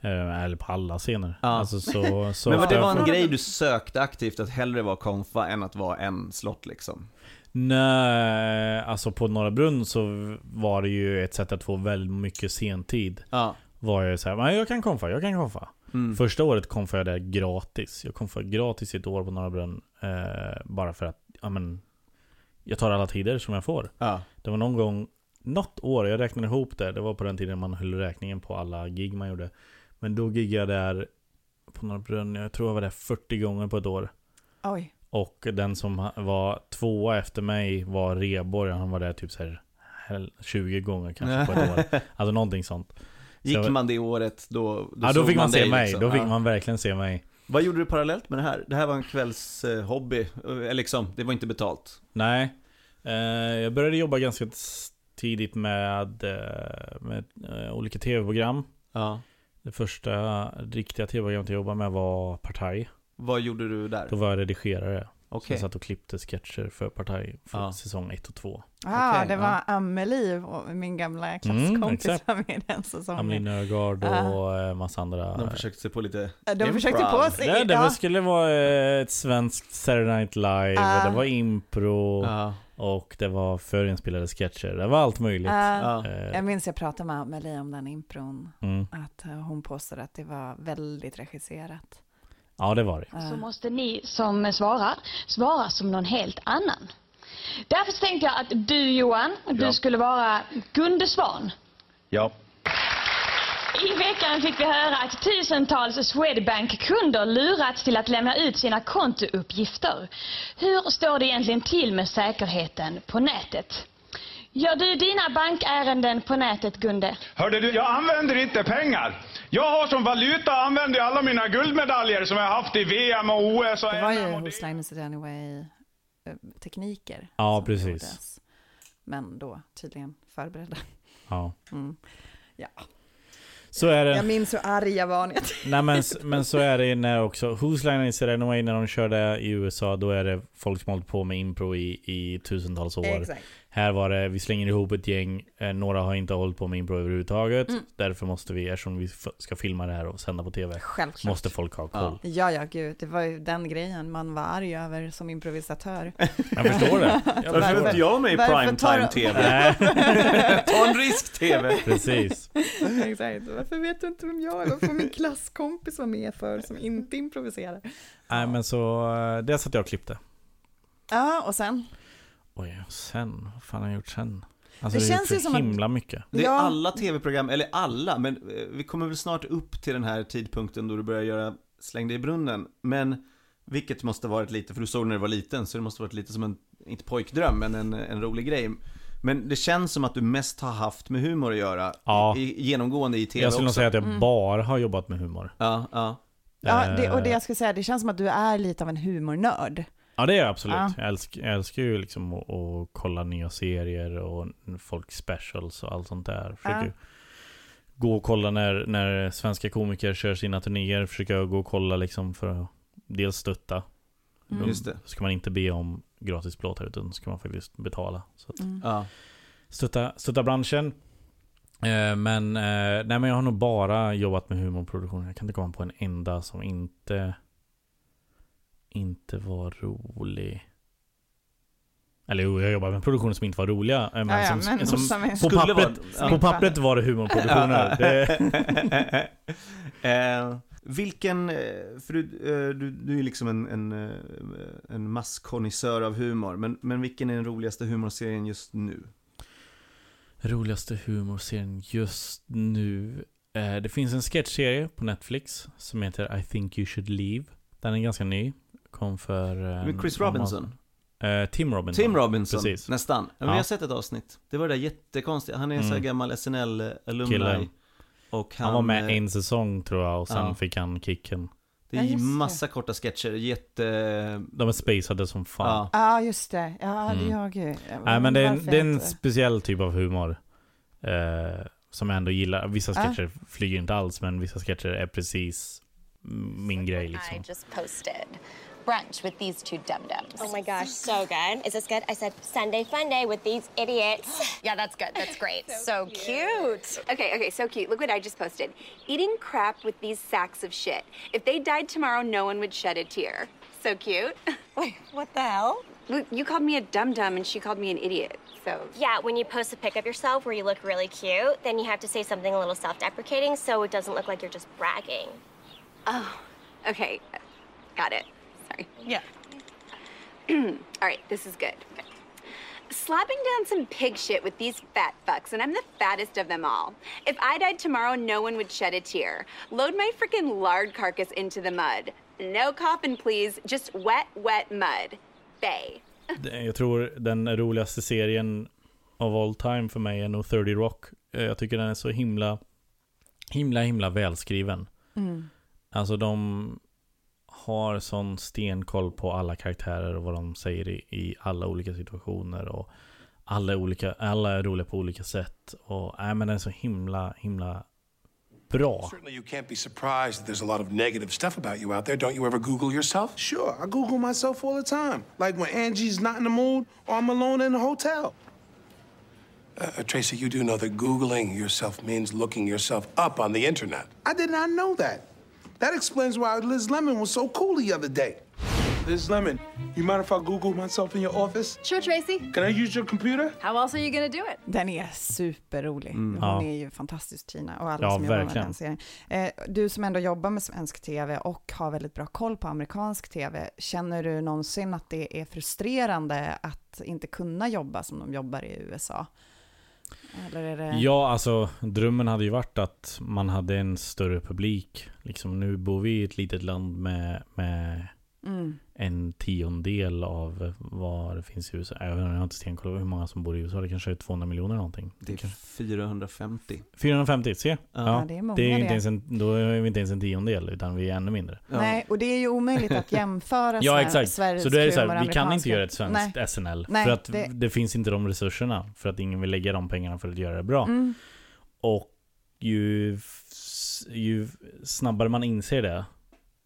Eh, Eller på alla scener. Ja. Alltså, så, så Men vad det var en grej du sökte aktivt, att hellre vara konfa än att vara en slott liksom? Nej, alltså på Norra Brunn så var det ju ett sätt att få väldigt mycket sentid. Ja. var jag så här, "Men jag kan konfa, jag kan konfa. Mm. Första året konfade jag där gratis. Jag konfade gratis i ett år på Norra Brunn. Eh, bara för att, ja men, jag tar alla tider som jag får. Ja. Det var någon gång, något år, jag räknade ihop det. Det var på den tiden man höll räkningen på alla gig man gjorde. Men då giggade jag där på Norra Brunn, jag tror jag var där 40 gånger på ett år. Oj. Och den som var tvåa efter mig var Reborg. Han var där typ så här hel- 20 gånger kanske på ett år. Alltså någonting sånt. Så Gick man det året då, ja, då fick man se dig, mig. liksom. Då fick Ja. man verkligen se mig. Vad gjorde du parallellt med det här? Det här var en kvällshobby, eh, hobby, eller liksom, det var inte betalt. Nej. Eh, jag började jobba ganska tidigt med, eh, med eh, olika tv-program. Ja. Det första riktiga tv-programmet jag jobbade med var Partaj. Vad gjorde du där? Då var jag redigerare. Okej. jag satt och klippte sketcher för Partaj för Ja. säsong 1 och 2. Ah, Okej, det var Amelie, och min gamla klasskompis exakt. var med i den säsongen. Amelie Nögaard Ah. och eh, massa andra. De försökte se på lite De försökte på sig. Det, det ja. skulle vara eh, ett svenskt Saturday Night Live, Ah. det var impro och det var förinspelade sketcher. Det var allt möjligt. Ah, Eh, Jag minns jag pratade med Amelie om den impron. Mm. Att hon påstod att det var väldigt regisserat. Ja, det var det. så måste ni som svarar svara som någon helt annan. Därför tänkte jag att du Johan, du Ja. skulle vara Gunde Svan. Ja. I veckan fick vi höra att tusentals Swedbank-kunder lurats till att lämna ut sina kontouppgifter. Hur står det egentligen till med säkerheten på nätet? Gör du dina bankärenden på nätet, Gunde? Hörde du, jag använder inte pengar. Jag har som valuta använder alla mina guldmedaljer som jag har haft i VM och OS och Det var ju hos It Anyway eh, tekniker. Ja, precis. gjordes. Men då tydligen förberedda. Ja. Mm. Ja. Så är det. Jag minns hur arg jag var när jag Nej men, men så är det när också Whose Line Is It Anyway när de körde i USA Då är det folk som hållit på med impro i, i tusentals år Exakt. Här var det, vi slänger ihop ett gäng eh, Några har inte hållit på med impro överhuvudtaget Mm. Därför måste vi, eftersom vi ska filma det här och sända på TV Självklart. Måste folk ha koll Ja, ja, gud. Det var ju den grejen man var arg över som improvisatör. Jag förstår det. Jag Varför är inte jag med i varför primetime-tv? Ta en risk-tv. Precis. Exakt. Varför vet du inte vem jag är? Vad får min klasskompis vara med för som inte improviserar? Nej men så, eh, det satt jag och klippte Ja, och sen? Oj, och sen, vad fan har jag gjort sen? Alltså Det det, känns ju så som att- himla mycket Det är Ja. alla tv-program, eller alla, men eh, vi kommer väl snart upp till den här tidpunkten då du börjar göra Släng dig i brunnen. Men vilket måste varit lite, för du såg när du var liten, så det måste varit lite som en, inte pojkdröm, men en, en rolig grej. Men det känns som att du mest har haft med humor att göra, Ja. i, genomgående i tv Jag skulle nog säga att jag Mm. bara har jobbat med humor Ja, ja. Ja, det, och det Eh, jag skulle säga, det känns som att du är lite av en humornörd. Ja det är jag absolut. Ja. Jag, älskar, jag älskar ju liksom att, att kolla nya serier och folk specials och allt sånt där. Försöker Ja. gå och kolla när, när svenska komiker kör sina turnéer. Försöker jag gå och kolla liksom för att dels stötta. Mm. Just det. ska man inte be om gratis plåtar utan ska man faktiskt betala. Så att Mm. ja. stötta, stötta branschen. Eh, men, eh, nej, men jag har nog bara jobbat med humorproduktion. Jag kan inte komma på en enda som inte inte var rolig. Eller jo, jag jobbar med produktioner som inte var roliga. eh, Men Ja, ja, som, men som, som på, pappret, vara- på pappret var det humorproduktioner. det, eh, vilken, eh, för du, du, du är liksom en, en, en masskonnissör av humor, men, men vilken är den roligaste humorserien just nu? roligaste humorserien just nu. Eh, det finns en sketchserie på Netflix som heter I think you should leave. Den är ganska ny. Kom för... eh, Med Chris Robinson? Eh, Tim Robinson. Tim Robinson, Precis. nästan. Ja, men Ja. Jag har sett ett avsnitt. Det var det där jättekonstiga. Han är en sån här Mm. gammal SNL-alumni. Kille. Och han, Han var med eh, en säsong tror jag och sen ja. fick han kicken. Det Ja, är det. massa korta sketcher, jätte... De är spacade som fan. Ja. Ja, just det. Ja, det Mm. jag. Nej men det är, det är en speciell typ av humor. Eh, som jag ändå gillar. Vissa Ja. sketcher flyger inte alls men vissa sketcher är precis min grej liksom. I just posted brunch with these two dum-dums. Oh my gosh, so good. Is this good? I said Sunday fun day with these idiots. Yeah, that's good. That's great. So cute. Okay, okay, so cute. Look what I just posted. Eating crap with these sacks of shit. If they died tomorrow, no one would shed a tear. So cute. Wait, what the hell? You called me a dum dum and she called me an idiot. So Yeah, when you post a pic of yourself where you look really cute, then you have to say something a little self deprecating so it doesn't look like you're just bragging. Oh, okay. Got it. Sorry. Yeah. All right, this is good. Okay. Slapping down some pig shit with these fat fucks, and I'm the fattest of them all. If I died tomorrow, no one would shed a tear. Load my freaking lard carcass into the mud. No coffin, please. Just wet, wet mud. Bay. Det- Jag tror den roligaste serien of all time för mig är nog 30 Rock. Eh, Jag tycker den är så himla, himla, himla välskriven. Mm. Alltså de har sån stenkoll på alla karaktärer och vad de säger i, i alla olika situationer. Och alla olika, alla är roliga på olika sätt. Och nej, men den är så himla, himla bra. Certainly, you can't be surprised that there's a lot of negative stuff about you out there. Don't you ever Google yourself? Sure, I Google myself all the time. Like when Angie's not in the mood or I'm alone in a hotel. Uh, Tracy, you do know that Googling yourself means looking yourself up on the internet. I did not know that. That explains why Liz Lemon was so cool the other day. Liz Lemon, you mind if I Google myself in your office? Sure, Tracy. Can I use your computer? How else are you gonna do it? Den är superrolig. Mm. Hon Ja. är ju fantastisk Tina och alla Ja, som jobbar med verkligen. den serien. Eh, du som ändå jobbar med svensk tv och har väldigt bra koll på amerikansk tv, känner du någonsin att det är frustrerande att inte kunna jobba som de jobbar i USA? Eller är det... Ja, alltså drömmen hade ju varit att man hade en större publik. Liksom, nu bor vi i ett litet land med, med Mm. en tiondel av vad det finns i USA. Även om jag har inte stenkoll på hur många som bor i USA. Det kanske är 200 miljoner någonting. Det är 450. 450, se. Ja, Ja, det är många det är inte det. ens en, då är vi inte ens en tiondel, utan vi är ännu mindre. Nej, och det är ju omöjligt att jämföra Ja exakt. svensk Så då är det så här, vi kan inte göra ett svenskt Nej. SNL. Nej, för att det- det... finns inte de resurserna. För att ingen vill lägga de pengarna för att göra det bra. Mm. Och ju, ju snabbare man inser det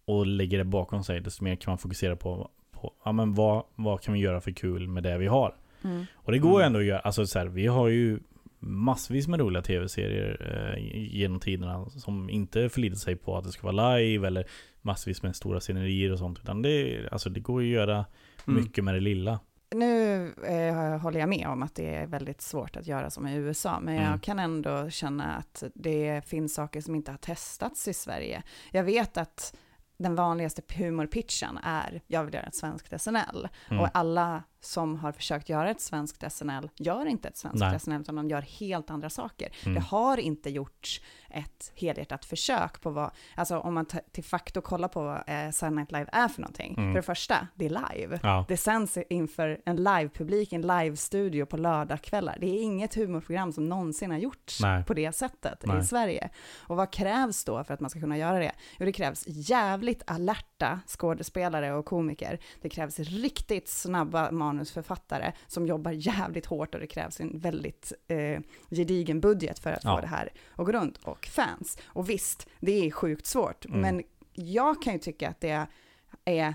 och lägger det bakom sig, desto mer kan man fokusera på, på ja, men vad, vad kan vi göra för kul med det vi har. Mm. Och det går ju ändå att göra, alltså så här, vi har ju massvis med roliga tv-serier eh, genom tiderna som inte förlitar sig på att det ska vara live eller massvis med stora scenerier och sånt. Utan det, alltså, det går att göra Mm. mycket med det lilla. Nu eh, håller jag med om att det är väldigt svårt att göra som i USA, men jag Mm. kan ändå känna att det finns saker som inte har testats i Sverige. Jag vet att den vanligaste humorpitchen är jag vill göra ett svenskt SNL. Mm. Och alla som har försökt göra ett svenskt SNL gör inte ett svenskt Nej. SNL, utan de gör helt andra saker. Mm. Det har inte gjorts ett helhjärtat försök på vad, alltså om man till facto kollar på vad eh, Saturday Night Live är för någonting. Mm. För det första, det är live. Ja. Det sänds inför en livepublik, en livestudio på lördagskvällar. Det är inget humorprogram som någonsin har gjorts Nej. på det sättet Nej. i Sverige. Och vad krävs då för att man ska kunna göra det? Jo, det krävs jävligt alerta skådespelare och komiker. Det krävs riktigt snabba manusförfattare som jobbar jävligt hårt och det krävs en väldigt eh, gedigen budget för att Ja. få det här att gå runt. Och fans. Och visst, det är sjukt svårt, Mm. men jag kan ju tycka att det är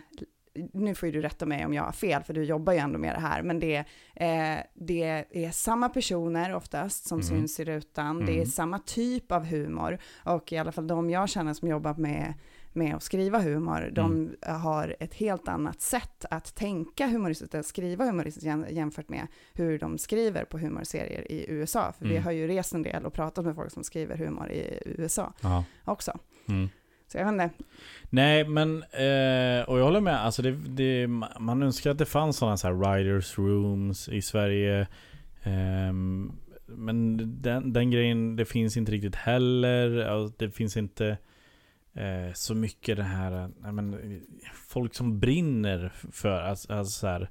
nu får ju du rätta mig om jag har fel, för du jobbar ju ändå med det här, men det, eh, det är samma personer oftast som Mm. syns i rutan, det är Mm. samma typ av humor, och i alla fall de jag känner som jobbar med, med att skriva humor, de Mm. har ett helt annat sätt att tänka humoristiskt, att skriva humoristiskt jäm- jämfört med hur de skriver på humorserier i USA, för vi Mm. har ju rest en del och pratat med folk som skriver humor i USA Ja. också. Mm. Så jag vet inte, Nej, men eh, och jag håller med. Alltså det, det, man önskar att det fanns sådana så här writers rooms i Sverige. Ehm, men den, den grejen, det finns inte riktigt heller. Alltså, Det finns inte eh, så mycket det här, nej, men, folk som brinner för, alltså, alltså så här,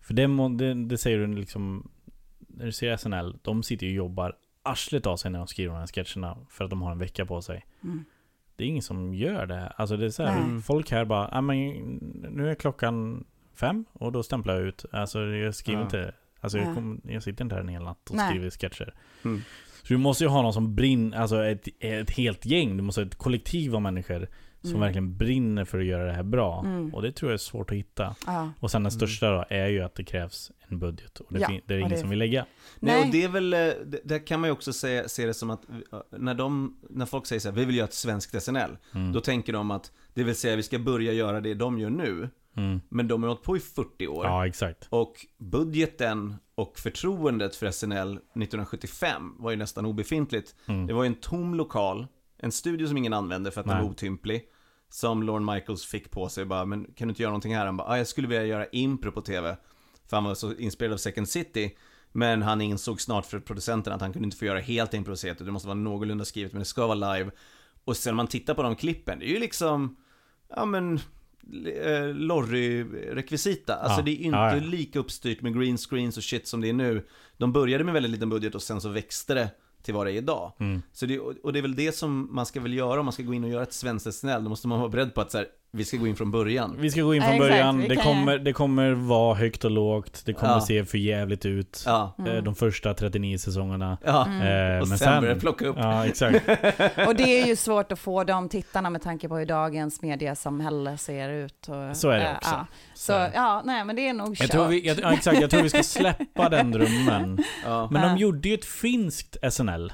för det, det, det säger du liksom, när du ser SNL, de sitter ju och jobbar arslet av sig när de skriver de här sketcherna för att de har en vecka på sig. Mm. Det är ingen som gör det. Alltså det är så här, folk här bara, ah, men nu är klockan fem och då stämplar jag ut. Alltså jag skriver Ja. inte, alltså jag, kom, jag sitter inte här en hel natt och Nej. skriver sketcher. Mm. Så du måste ju ha någon som brinner, alltså ett, ett helt gäng, du måste ha ett kollektiv av människor som Mm. verkligen brinner för att göra det här bra. Mm. Och det tror jag är svårt att hitta. ja. Och sen den största då är ju att det krävs en budget. Och det, Ja, fin- det är ingen det- som vill lägga. Nej, Nej. och det är väl, eh, det- där kan man ju också se, se det som att eh, när, de, när folk säger så här, vi vill göra ett svenskt SNL, Mm. då tänker de att, det vill säga vi ska börja göra det de gör nu, Mm. Men de har hållit på i 40 år. Ja, exakt. Och budgeten och förtroendet för SNL 1975 var ju nästan obefintligt. Mm. Det var ju en tom lokal, en studio som ingen använde för att den Nej. var otymplig. Som Lorne Michaels fick på sig bara, men kan du inte göra någonting här? Han bara, ah, jag skulle vilja göra impro på tv. För han var så inspirerad av Second City. Men han insåg snart för producenten att han kunde inte få göra helt improviserat. Det måste vara någorlunda skrivet, men det ska vara live. Och sen när man tittar på de klippen, det är ju liksom, ja men, Lorry-rekvisita. Alltså Ja. det är inte Ja, ja. lika uppstyrt med green screens och shit som det är nu. De började med väldigt liten budget och sen så växte det till vad det är idag. Mm. Så det, och det är väl det som man ska väl göra om man ska gå in och göra ett svenskt SNL. Då måste man vara beredd på att så här, vi ska gå in från början. Vi ska gå in från Ja, början. Det kommer, det kommer vara högt och lågt. Det kommer Ja. se för jävligt ut. Ja. Eh, Mm. De första 39 säsongerna. Ja. Eh, Och men sen börjar det plocka upp. Ja, exakt. Och det är ju svårt att få de tittarna med tanke på hur dagens mediasamhälle ser ut. Och, Så är det också. Ja. Så Så, ja, nej men det är nog Jag kört. tror, vi, jag, ja, exakt, jag tror vi ska släppa den drömmen. Ja. Men Ja. de gjorde ju ett finskt SNL.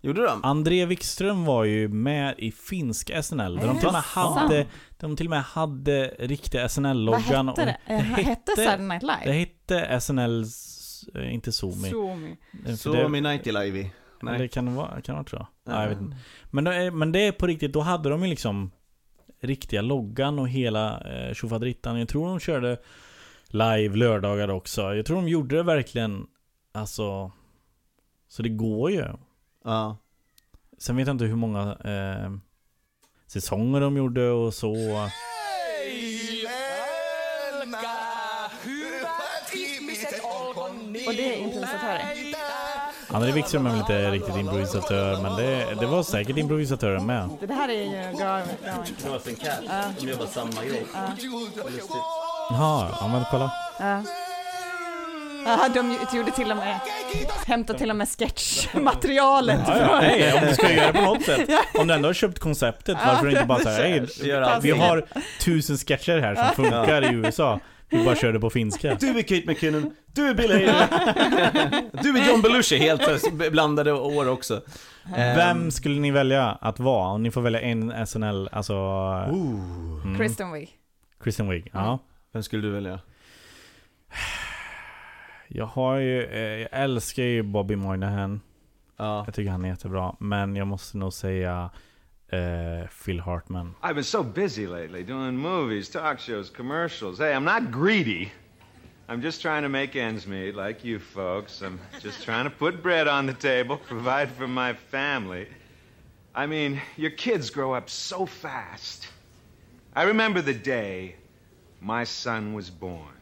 Gjorde de? André Wikström var ju med i finska SNL. Där de till och med hade, de till och med hade riktiga SNL-loggan. Vad hette det? Eh, hette Saturday Night Live? Det hette SNLs, eh, inte Zoomi. Zoomi. Eh, det- Nighty Livey. Eller Nej. kan det vara, kan det vara så? Ja. Jag vet inte. Men, då är- men det är på riktigt, då hade de ju liksom riktiga loggan och hela eh, tjofaderittan. Jag tror de körde live lördagar också. Jag tror de gjorde det verkligen, alltså, så det går ju. Ja. Sen vet jag inte hur många eh, säsonger de gjorde och så. Och det är improvisatörer. André Wikström är väl inte riktigt improvisatör, men det, det var säkert improvisatörer med. Det här är ju Garvin. Crossing Cat, Ja. de jobbar samma grej. Ja. Lustigt. Jaha, ja men kolla. Ja. Ja, de gjorde till och med, hämtade till och med sketchmaterialet. Ja, ja. Hej, om du ska göra det på något sätt. Om du ändå har köpt konceptet, Ja, varför inte bara säga Gör vi har tusen sketcher här som funkar i USA. Vi bara kör det på finska. Du är Kate McKinnon, du är Bill Hader, du är John Belushi, helt blandade år också. Vem skulle ni välja att vara? Om ni får välja en SNL, alltså... Mm. Kristen Wiig. Kristen Wiig, ja. Vem skulle du välja? Jag har ju, eh, jag älskar ju Bobby Moynihan. Ja. Jag tycker han är jättebra. Men jag måste nog säga eh, Phil Hartman. I've been so busy lately doing movies, talk shows, commercials. Hey, I'm not greedy. I'm just trying to make ends meet like you folks. I'm just trying to put bread on the table, provide for my family. I mean, your kids grow up so fast. I remember the day my son was born.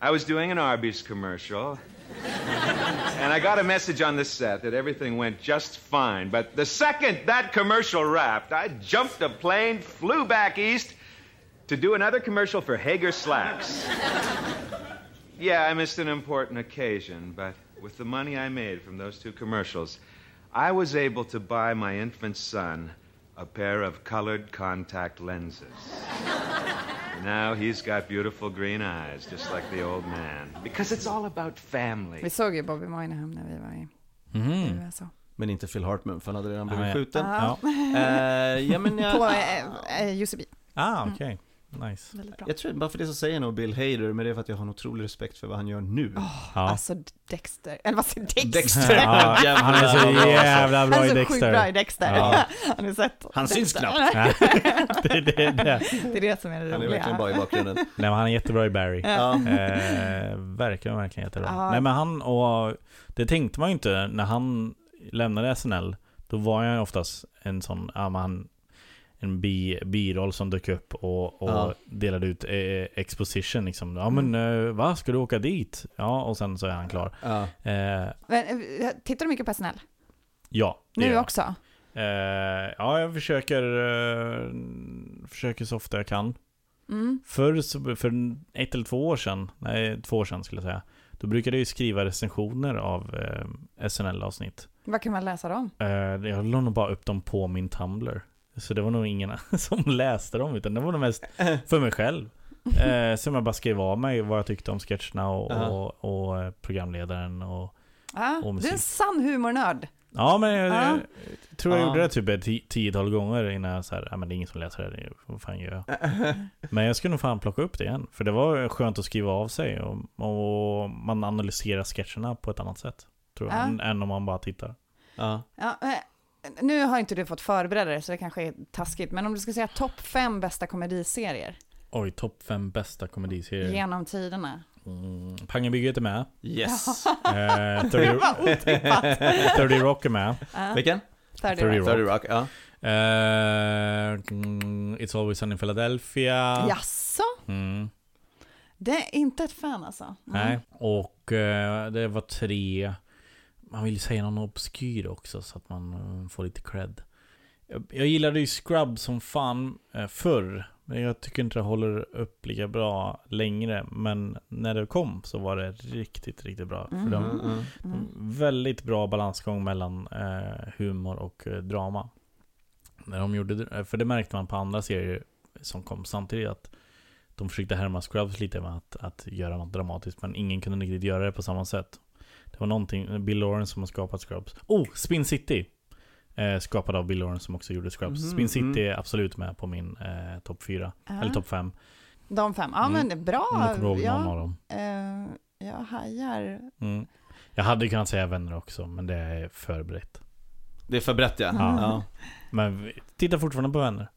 I was doing an Arby's commercial. And I got a message on the set that everything went just fine. But the second that commercial wrapped, I jumped a plane, flew back east to do another commercial for Hager Slacks. yeah, I missed an important occasion, but with the money I made from those two commercials, I was able to buy my infant son a pair of colored contact lenses. Now he's got beautiful green eyes, just like the old man. Because it's all about family. Vi såg ju Bobby Moynihan när vi var i i USA. Men inte Phil Hartman, för han hade redan blivit skjuten. Ja. Eh, ja, men jag, På eh, eh, UCB. Ah, okej. Nice. Väldigt bra. jag tror, bara för det så säger jag nog Bill Hader, men det är för att jag har en otrolig respekt för vad han gör nu. Ja. Alltså Dexter, eller vad säger Dexter? Dexter. Ja, han är så jävla bra Han i är så sjukt Dexter. bra i Dexter. Ja. Har ni sett? Han syns Dexter? knappt. det, är det, det. Det är det som är det Han är roliga. verkligen bara i bakgrunden. Nej men han är jättebra i Barry. Ja. Eh, verkligen, verkligen jättebra. Ja. Nej men han, och det tänkte man ju inte när han lämnade SNL. Då var jag ju oftast en sån, ja men han, en bi, biroll som dök upp och, och Ja. delade ut eh, exposition liksom. Ja men eh, va, ska du åka dit? Ja, och sen så är han klar. Ja. Eh, Men, eh, tittar du mycket på SNL? ja, Nu jag. också? Eh, ja, jag försöker, eh, försöker så ofta jag kan. Mm. Förr, för ett eller två år sedan, nej två år sedan skulle jag säga, då brukade jag ju skriva recensioner av eh, SNL-avsnitt. Vad kan man läsa dem? Eh, jag la nog bara upp dem på min Tumblr. Så det var nog ingen som läste dem, utan det var nog mest för mig själv. Eh, som jag bara skrev av mig vad jag tyckte om sketcherna och, Aha. och, och eh, programledaren och... Ah, Och du är musik. en sann humornörd. Ja, men jag, Ja. jag tror jag Ja. gjorde det typ ett ti- tiotal gånger innan jag så här, ja men det är ingen som läser det, vad fan gör jag? men jag skulle nog fan plocka upp det igen. För det var skönt att skriva av sig och, och man analyserar sketcherna på ett annat sätt. Tror jag, Ja. än, än om man bara tittar. Ja. Nu har inte du fått förbereda dig så det kanske är taskigt, men om du ska säga topp fem bästa komediserier Oj, topp fem bästa komediserier. genom tiderna. Mm, Pangebygget är med. Yes. Eh, 30, Vad otippat. 30 Rock är med. Ja. Vilken? 30 30 Rock. 30 Rock, ja. Mm, It's Always Sunny in Philadelphia. Jaså? Mm. Det är inte ett fan alltså? Mm. Nej, och eh, det var tre... Man vill ju säga någon obskyr också så att man eh, får lite cred. Jag, jag gillade ju Scrub som fan eh, förr. Men jag tycker inte det håller upp lika bra längre. Men när det kom så var det riktigt, riktigt bra. Mm. För de, Mm, mm. de, väldigt bra balansgång mellan eh, humor och eh, drama. När de gjorde, det- för det märkte man på andra serier som kom samtidigt att de försökte härma Scrubs lite med att, att göra något dramatiskt men ingen kunde riktigt göra det på samma sätt. Det var någonting, Bill Lawrence som har skapat Scrubs. Oh! Spin City! Eh, skapad av Bill Lawrence som också gjorde Scrubs. Mhm, Spin City mm. är absolut med på min eh, topp fyra. Ja. Eller topp fem. De fem, ja Mm. men det är bra. Om du kommer ihåg ja, någon av dem. eh, jag hajar. Mm. Jag hade kunnat säga vänner också, men det är förberett. Det är för brett ja. Mm. ja. Men titta fortfarande på vänner.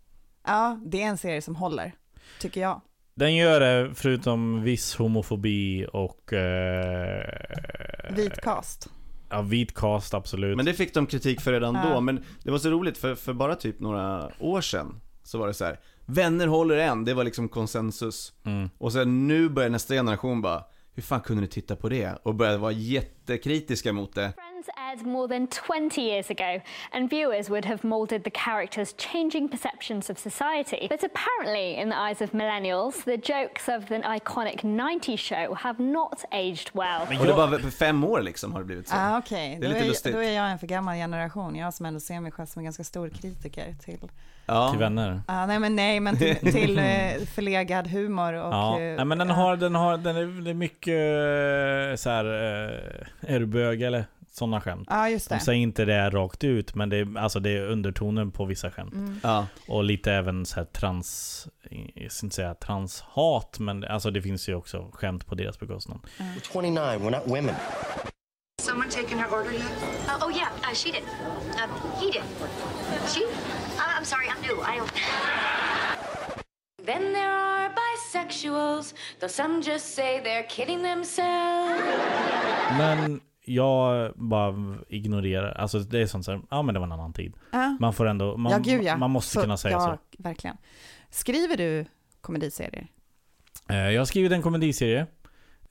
Ja, det är en serie som håller, tycker jag. Den gör det förutom viss homofobi och... Eh, Vit cast. Ja, vit cast absolut. Men det fick de kritik för redan Ja. då, men det var så roligt för, för bara typ några år sedan så var det så här. Vänner håller än, det var liksom konsensus. Mm. Och sen nu börjar nästa generation bara, hur fan kunde ni titta på det? Och började vara jättekritiska mot det. Friends aired more than 20 years ago, and viewers would have moulded the characters' changing perceptions of society. But apparently, in the eyes of millennials, the jokes of the iconic 90s show have not aged well. Och det var för fem år liksom har det blivit så. Ah, Okej, Det är då, lite är, lustigt. då är jag en för gammal generation. Jag som ändå ser mig själv som en ganska stor kritiker till... Ja. Till vänner. Ah, nej men nej, men till, till eh, förlegad humor och... Ja, eh, nej, men den har, den har, den är, det är mycket eh, så här, eh, är du bög eller? Sådana skämt. Ja, just det. De säger inte det rakt ut, men det är, alltså det är undertonen på vissa skämt. Mm. Ja. Och lite även så här trans, jag ska inte säga transhat, men alltså det finns ju också skämt på deras bekostnad. We're 29. We're not women. Someone taken her order yet? Oh, oh yeah, uh, she did. Um, he did. She? Uh, I'm sorry, I'm new. I don't. Then there are bisexuals, though some just say they're kidding themselves. Men jag bara ignorerar, alltså det är sånt som, ja men det var en annan tid. Ja. Man får ändå, man, ja, gud ja. man måste kunna säga ja, så. verkligen. Skriver du komediserier? Eh, Jag har skrivit en komediserie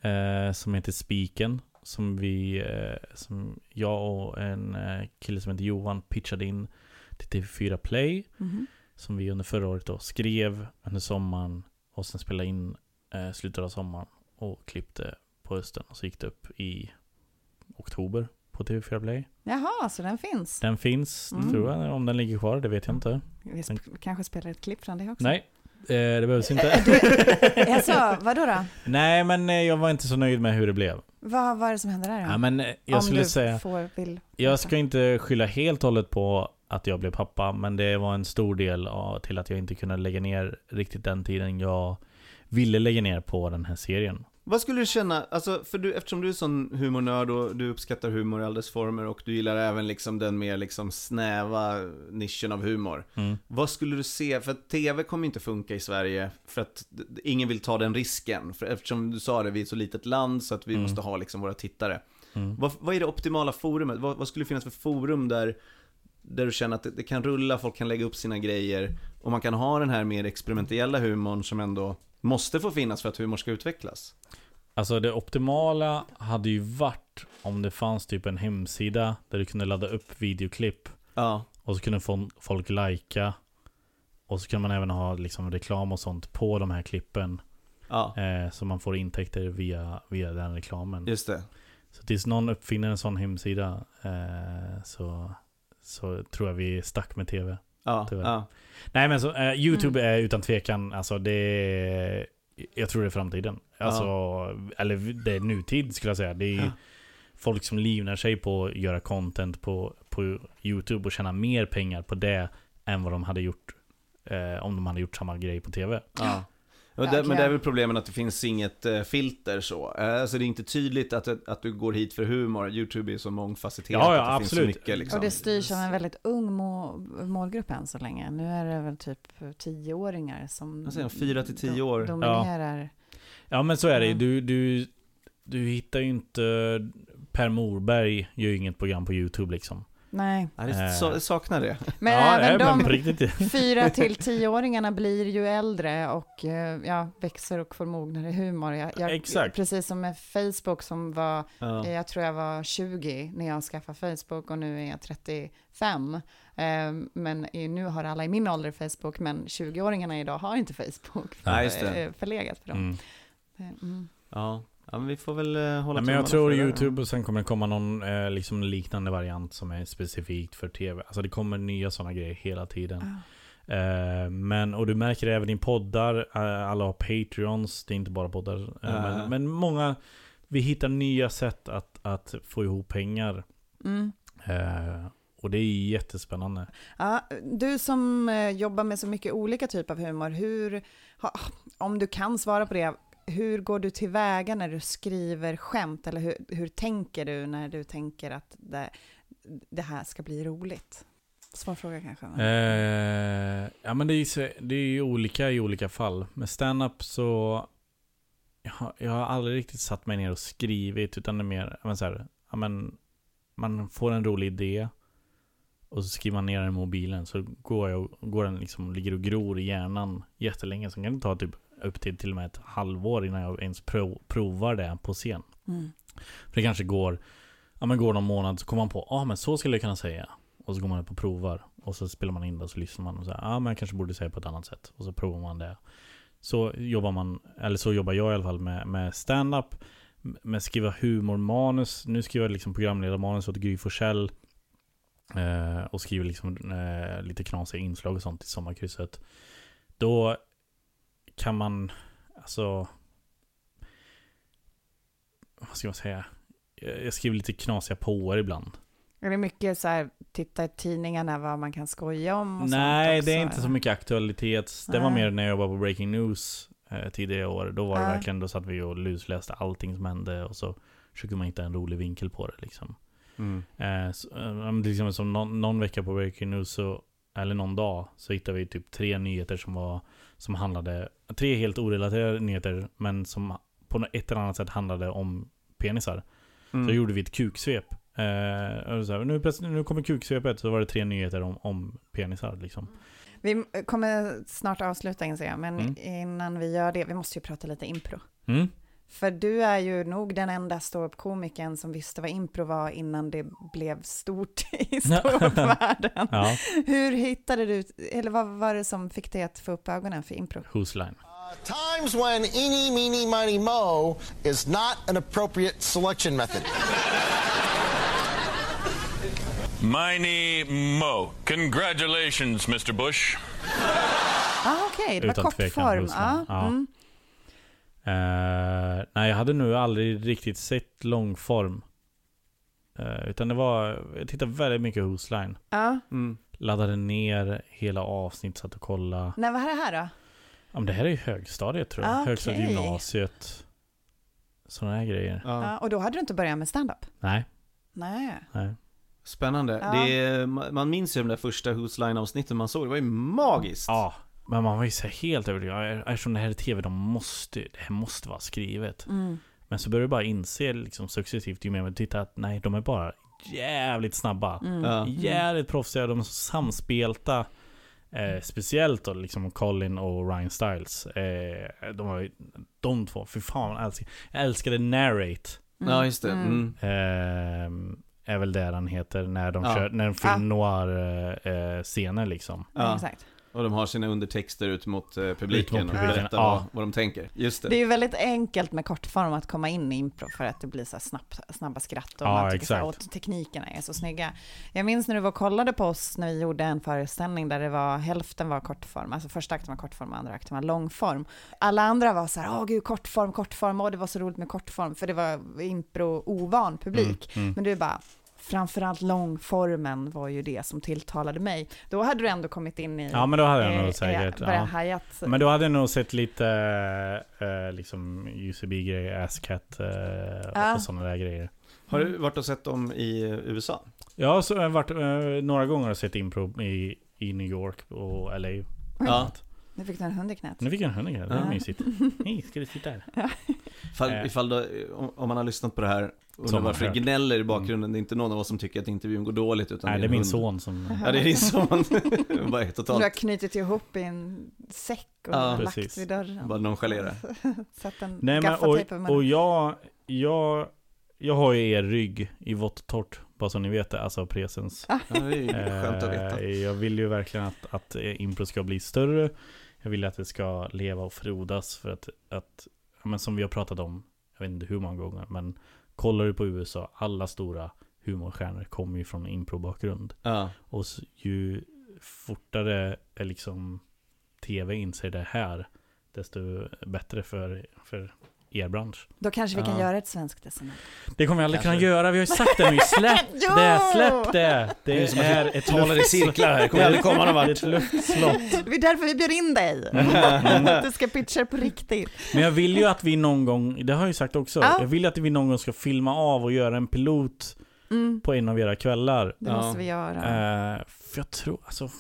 eh, som heter Spiken. Som vi, eh, som jag och en eh, kille som heter Johan pitchade in till TV4 Play. Mhm. Som vi under förra året då skrev under sommaren och sen spelade in eh, slutet av sommaren och klippte på hösten. Och så gick det upp i oktober på TV4 Play. Jaha, så den finns? Den finns, Mm. tror jag. Om den ligger kvar, det vet jag inte. Vi sp- kanske spelar ett klipp från det också? Nej, det behövs inte. Alltså, vadå då? Nej, men eh, jag var inte så nöjd med hur det blev. Vad var det som hände där då? Ja, men eh, jag Om skulle du säga... får, vill Jag ska inte skylla helt och hållet på att jag blev pappa, men det var en stor del av, till att jag inte kunde lägga ner riktigt den tiden jag ville lägga ner på den här serien. Vad skulle du känna, alltså för du, eftersom du är sån humornörd och du uppskattar humor i all dess former och du gillar även liksom den mer liksom snäva nischen av humor. Mm. Vad skulle du se, för att TV kommer inte funka i Sverige för att ingen vill ta den risken. För eftersom du sa det, vi är ett så litet land så att vi Mm. måste ha liksom våra tittare. Mm. Vad, vad är det optimala forumet? Vad, vad skulle finnas för forum där, där du känner att det, det kan rulla, folk kan lägga upp sina grejer och man kan ha den här mer experimentella humorn som ändå måste få finnas för att humor ska utvecklas? Alltså det optimala hade ju varit om det fanns typ en hemsida där du kunde ladda upp videoklipp. Ja. Och så kunde fo- folk lajka. Och så kan man även ha liksom reklam och sånt på de här klippen. Ja. Eh, så man får intäkter via, via den reklamen. Just det. Så tills någon uppfinner en sån hemsida eh, så, så tror jag vi är stack med tv. Ja, tyvärr. ja. Nej men så, eh, YouTube är utan tvekan, alltså det är, Jag tror det är framtiden. Alltså, eller det är nutid skulle jag säga. Det är, Ja. folk som livnär sig på att göra content på, på YouTube och tjäna mer pengar på det än vad de hade gjort eh, om de hade gjort samma grej på TV. Ja. Det, men det är väl problemet att det finns inget eh, filter så. Alltså det är inte tydligt att, att du går hit för humor. YouTube är så mångfacetterat Ja, ja, att det finns så absolut. mycket liksom. Och det styrs av en väldigt ung må målgrupp än så länge. Nu är det väl typ tioåringar som Jag säger, fyra till tio år. dominerar. Ja men så är det ju. Ja. Du, du, du hittar ju inte... Per Morberg gör ju inget program på YouTube liksom. Nej. Ja, det så, jag saknar det. Men Ja, även nej, men de riktigt. fyra till tioåringarna blir ju äldre och eh, ja, växer och får mognare humor. Jag, jag, Exakt. Precis som med Facebook som var, Ja. eh, jag tror jag var 20 när jag skaffade Facebook och nu är jag 35. Eh, men eh, nu har alla i min ålder Facebook, men 20-åringarna idag har inte Facebook. För Nej, just det. förlegat för dem. Mm. Mm. Ja, ja men vi får väl eh, hålla Nej, men jag tror. YouTube och sen kommer det komma någon eh, liksom liknande variant som är specifikt för TV. Alltså det kommer nya sådana grejer hela tiden. Eh, men, och du märker det även i poddar, eh, alla har Patreons, det är inte bara poddar. Ja. men, men många, vi hittar nya sätt att, att få ihop pengar. Mm. Eh, och det är jättespännande. Ja, du som jobbar med så mycket olika typer av humor, hur, ha, om du kan svara på det, hur går du tillväga när du skriver skämt? Eller hur, hur tänker du när du tänker att det, det här ska bli roligt? Svår fråga kanske. men- Eh, ja men det är, ju det är ju olika i olika fall. Med stand-up så jag har, jag har aldrig riktigt satt mig ner och skrivit utan det är mer, men så här, ja, men, man får en rolig idé och så skriver man ner den i mobilen så går, jag, går den liksom, ligger och gror i hjärnan jättelänge. Sen kan det ta typ upp till till och med ett halvår innan jag ens prov, provar det på scen. Mm. För det kanske går, ja men går någon månad så kommer man på, ja ah, men så skulle jag kunna säga. Och så går man upp och provar. Och så spelar man in det och så lyssnar man och säger, ja ah, men jag kanske borde säga på ett annat sätt. Och så provar man det. Så jobbar man, eller så jobbar jag i alla fall med, med stand-up. Med skriva humormanus. Nu skriver jag liksom programledarmanus åt Gry Forssell. Eh, och skriver liksom eh, lite knasiga inslag och sånt i sommarkrysset. Då kan man, alltså vad ska man säga? Jag skriver lite knasiga påor ibland. Är det mycket så här, titta i tidningarna vad man kan skoja om? Och Nej, sånt det är också, inte så eller? mycket aktualitet. Det var Nej. mer när jag jobbade på Breaking News eh, tidigare år. Då var det Ja. verkligen, då satt vi och lusläste allting som hände och så försöker man hitta en rolig vinkel på det liksom. Mm. Eh, så, eh, exempel som någon, någon vecka på Breaking News, så, eller någon dag, så hittade vi typ tre nyheter som var som handlade, tre helt orelaterade nyheter, men som på ett eller annat sätt handlade om penisar. Mm. Så gjorde vi ett kuksvep. Eh, så här, nu, nu kommer kuksvepet, så var det tre nyheter om, om penisar liksom. Vi kommer snart avsluta inser jag, men Mm. innan vi gör det, vi måste ju prata lite impro. Mm. För du är ju nog den enda ståuppkomikern som visste vad impro var innan det blev stort i ståuppvärlden. Ja. Hur hittade du, eller vad var det som fick dig att få upp ögonen för impro? Whose line? Times when eeny, meeny, miny, mo is not an appropriate selection method. Miney Mo. Congratulations, Mr. Bush. Ah, Okej, det var Utan tvekan, kortform. Whose Ja, line. Ja. mm. Eh, nej, jag hade nu aldrig riktigt sett långform. Eh, utan det var, jag tittade väldigt mycket Whose line. ja. Laddade ner hela avsnitt, satt och kollade. När var det här då? Ja, men det här är ju högstadiet tror jag. Ah, Högstadiet, okej. gymnasiet. Sådana här grejer. Ja. och då hade du inte börjat med stand-up? Nej. Nej. Nej. Spännande. Ja. Det man minns ju de där första Whose Line-avsnitten man såg, det var ju magiskt. Ja, men man var ju så här helt övertygad. Eftersom det här är tv, de måste, det här måste vara skrivet. Mm. Men så börjar du bara inse liksom successivt ju mer man tittar att nej, de är bara jävligt snabba. Mm. Ja. Jävligt proffsiga, de är så samspelta. Eh, speciellt då liksom Colin och Ryan Stiles. Eh, de, var, ju- de två, för fan jag älskar, jag älskade Narrate. Ja, just det. Mm. Eh, är väl det han heter när de Ja. kör, när de Ja. film noir eh, eh, scener liksom. Ja. Exakt. Och de har sina undertexter ut mot eh, publiken mot och berättar ja. vad, vad de tänker. Just det. Det är ju väldigt enkelt med kortform att komma in i impro för att det blir så här snabbt, snabba skratt och Ja, man tycker så. "Åh, teknikerna är så snygga. Jag minns när du var och kollade på oss när vi gjorde en föreställning där det var hälften var kortform, alltså första akten var kortform och andra akten var långform. Alla andra var så här, åh gud kortform, kortform, åh det var så roligt med kortform, för det var impro ovan publik. Mm, mm. Men du bara, framförallt långformen var ju det som tilltalade mig. Då hade du ändå kommit in i... Ja men då hade jag eh, nog säkert... eh, Ja. hajat. Men då hade jag nog sett lite eh, liksom UCB-grejer, ASCAT eh, Ja. och sådana där grejer. Har du varit och sett dem i USA? Ja, så har jag varit eh, några gånger och sett impro i, i New York och LA. Ja. Nu fick du en hund i knät. Nu fick jag en hund i knät, det var Ja. mysigt. Hej, ska du sitta här? Ifall, Eh. ifall då, om, om man har lyssnat på det här Undrar varför det gnäller i bakgrunden. Det är inte någon av oss som tycker att intervjun går dåligt. Utan Nej, det är en min hund. son som- Ja, det är din son. Bara Du totalt. har knutit ihop i en säck och Ja, lagt precis. vid dörren. Bara nonchalera. Satt en Nej men och, och jag, jag, jag har ju er rygg i vått och torrt. Bara så ni vet det, alltså presens. Ja, det är ju skönt att veta. Eh, Jag vill ju verkligen att, att eh, impro ska bli större. Jag vill att det ska leva och frodas för att, att men som vi har pratat om, jag vet inte hur många gånger, men kollar du på USA, alla stora humorstjärnor kommer ju från improbakgrund. Ja. Och ju fortare eh, liksom tv inser det här, desto bättre för, för er bransch. Då kanske vi kan Ja. göra ett svenskt SM. Det kommer vi aldrig Kanske. kunna göra, vi har ju sagt det nu, släpp det, släpp det! Det är Det som att är ett talar i cirklar här, det kommer aldrig komma någon vart. Ett luftslott. Det är därför vi bjöd in dig. Mm. Du ska pitcha på riktigt. Men jag vill ju att vi någon gång, det har jag ju sagt också, Ja. jag vill att vi någon gång ska filma av och göra en pilot Mm, på en av era kvällar. det måste vi göra. Eh, för jag tror, alltså,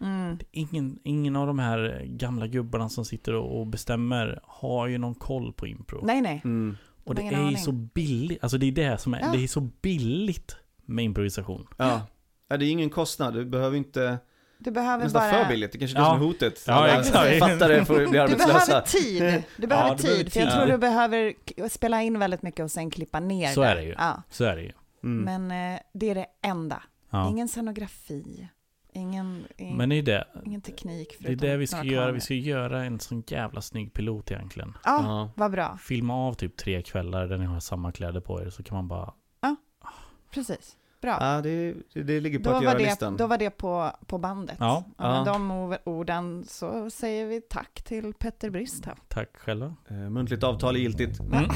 Mm. ingen, ingen av de här gamla gubbarna som sitter och bestämmer har ju någon koll på impro. Nej, nej. Mm. och de det är ju så billigt, alltså det är det som är, Ja. det är så billigt med improvisation. Ja. ja, det är ingen kostnad. Du behöver inte Du behöver nästan bara... för billigt. Det kanske är Ja. det som är hotet. Ja, Alla exakt. Författare får bli Du arbetslösa. behöver tid. Du behöver Ja, du behöver tid. För jag tid. tror Ja. du behöver spela in väldigt mycket och sen klippa ner Så det. är det ju. Ja. Så är det ju. Mm. Men eh, det är det enda. Ja. Ingen scenografi. Ingen, ing, Men det är det, ingen teknik. det är det vi ska göra, vi ska göra en sån jävla snygg pilot egentligen. Ja, Ja. vad bra. Filma av typ tre kvällar där ni har samma kläder på er så kan man bara Precis. Bra. Ja, det, det ligger på Då att var, göra det, listan. då var det på, på bandet. Ja. Och med Ja. de orden så säger vi tack till Petter Brist här. tack själva. Eh, Muntligt avtal är giltigt. Mm.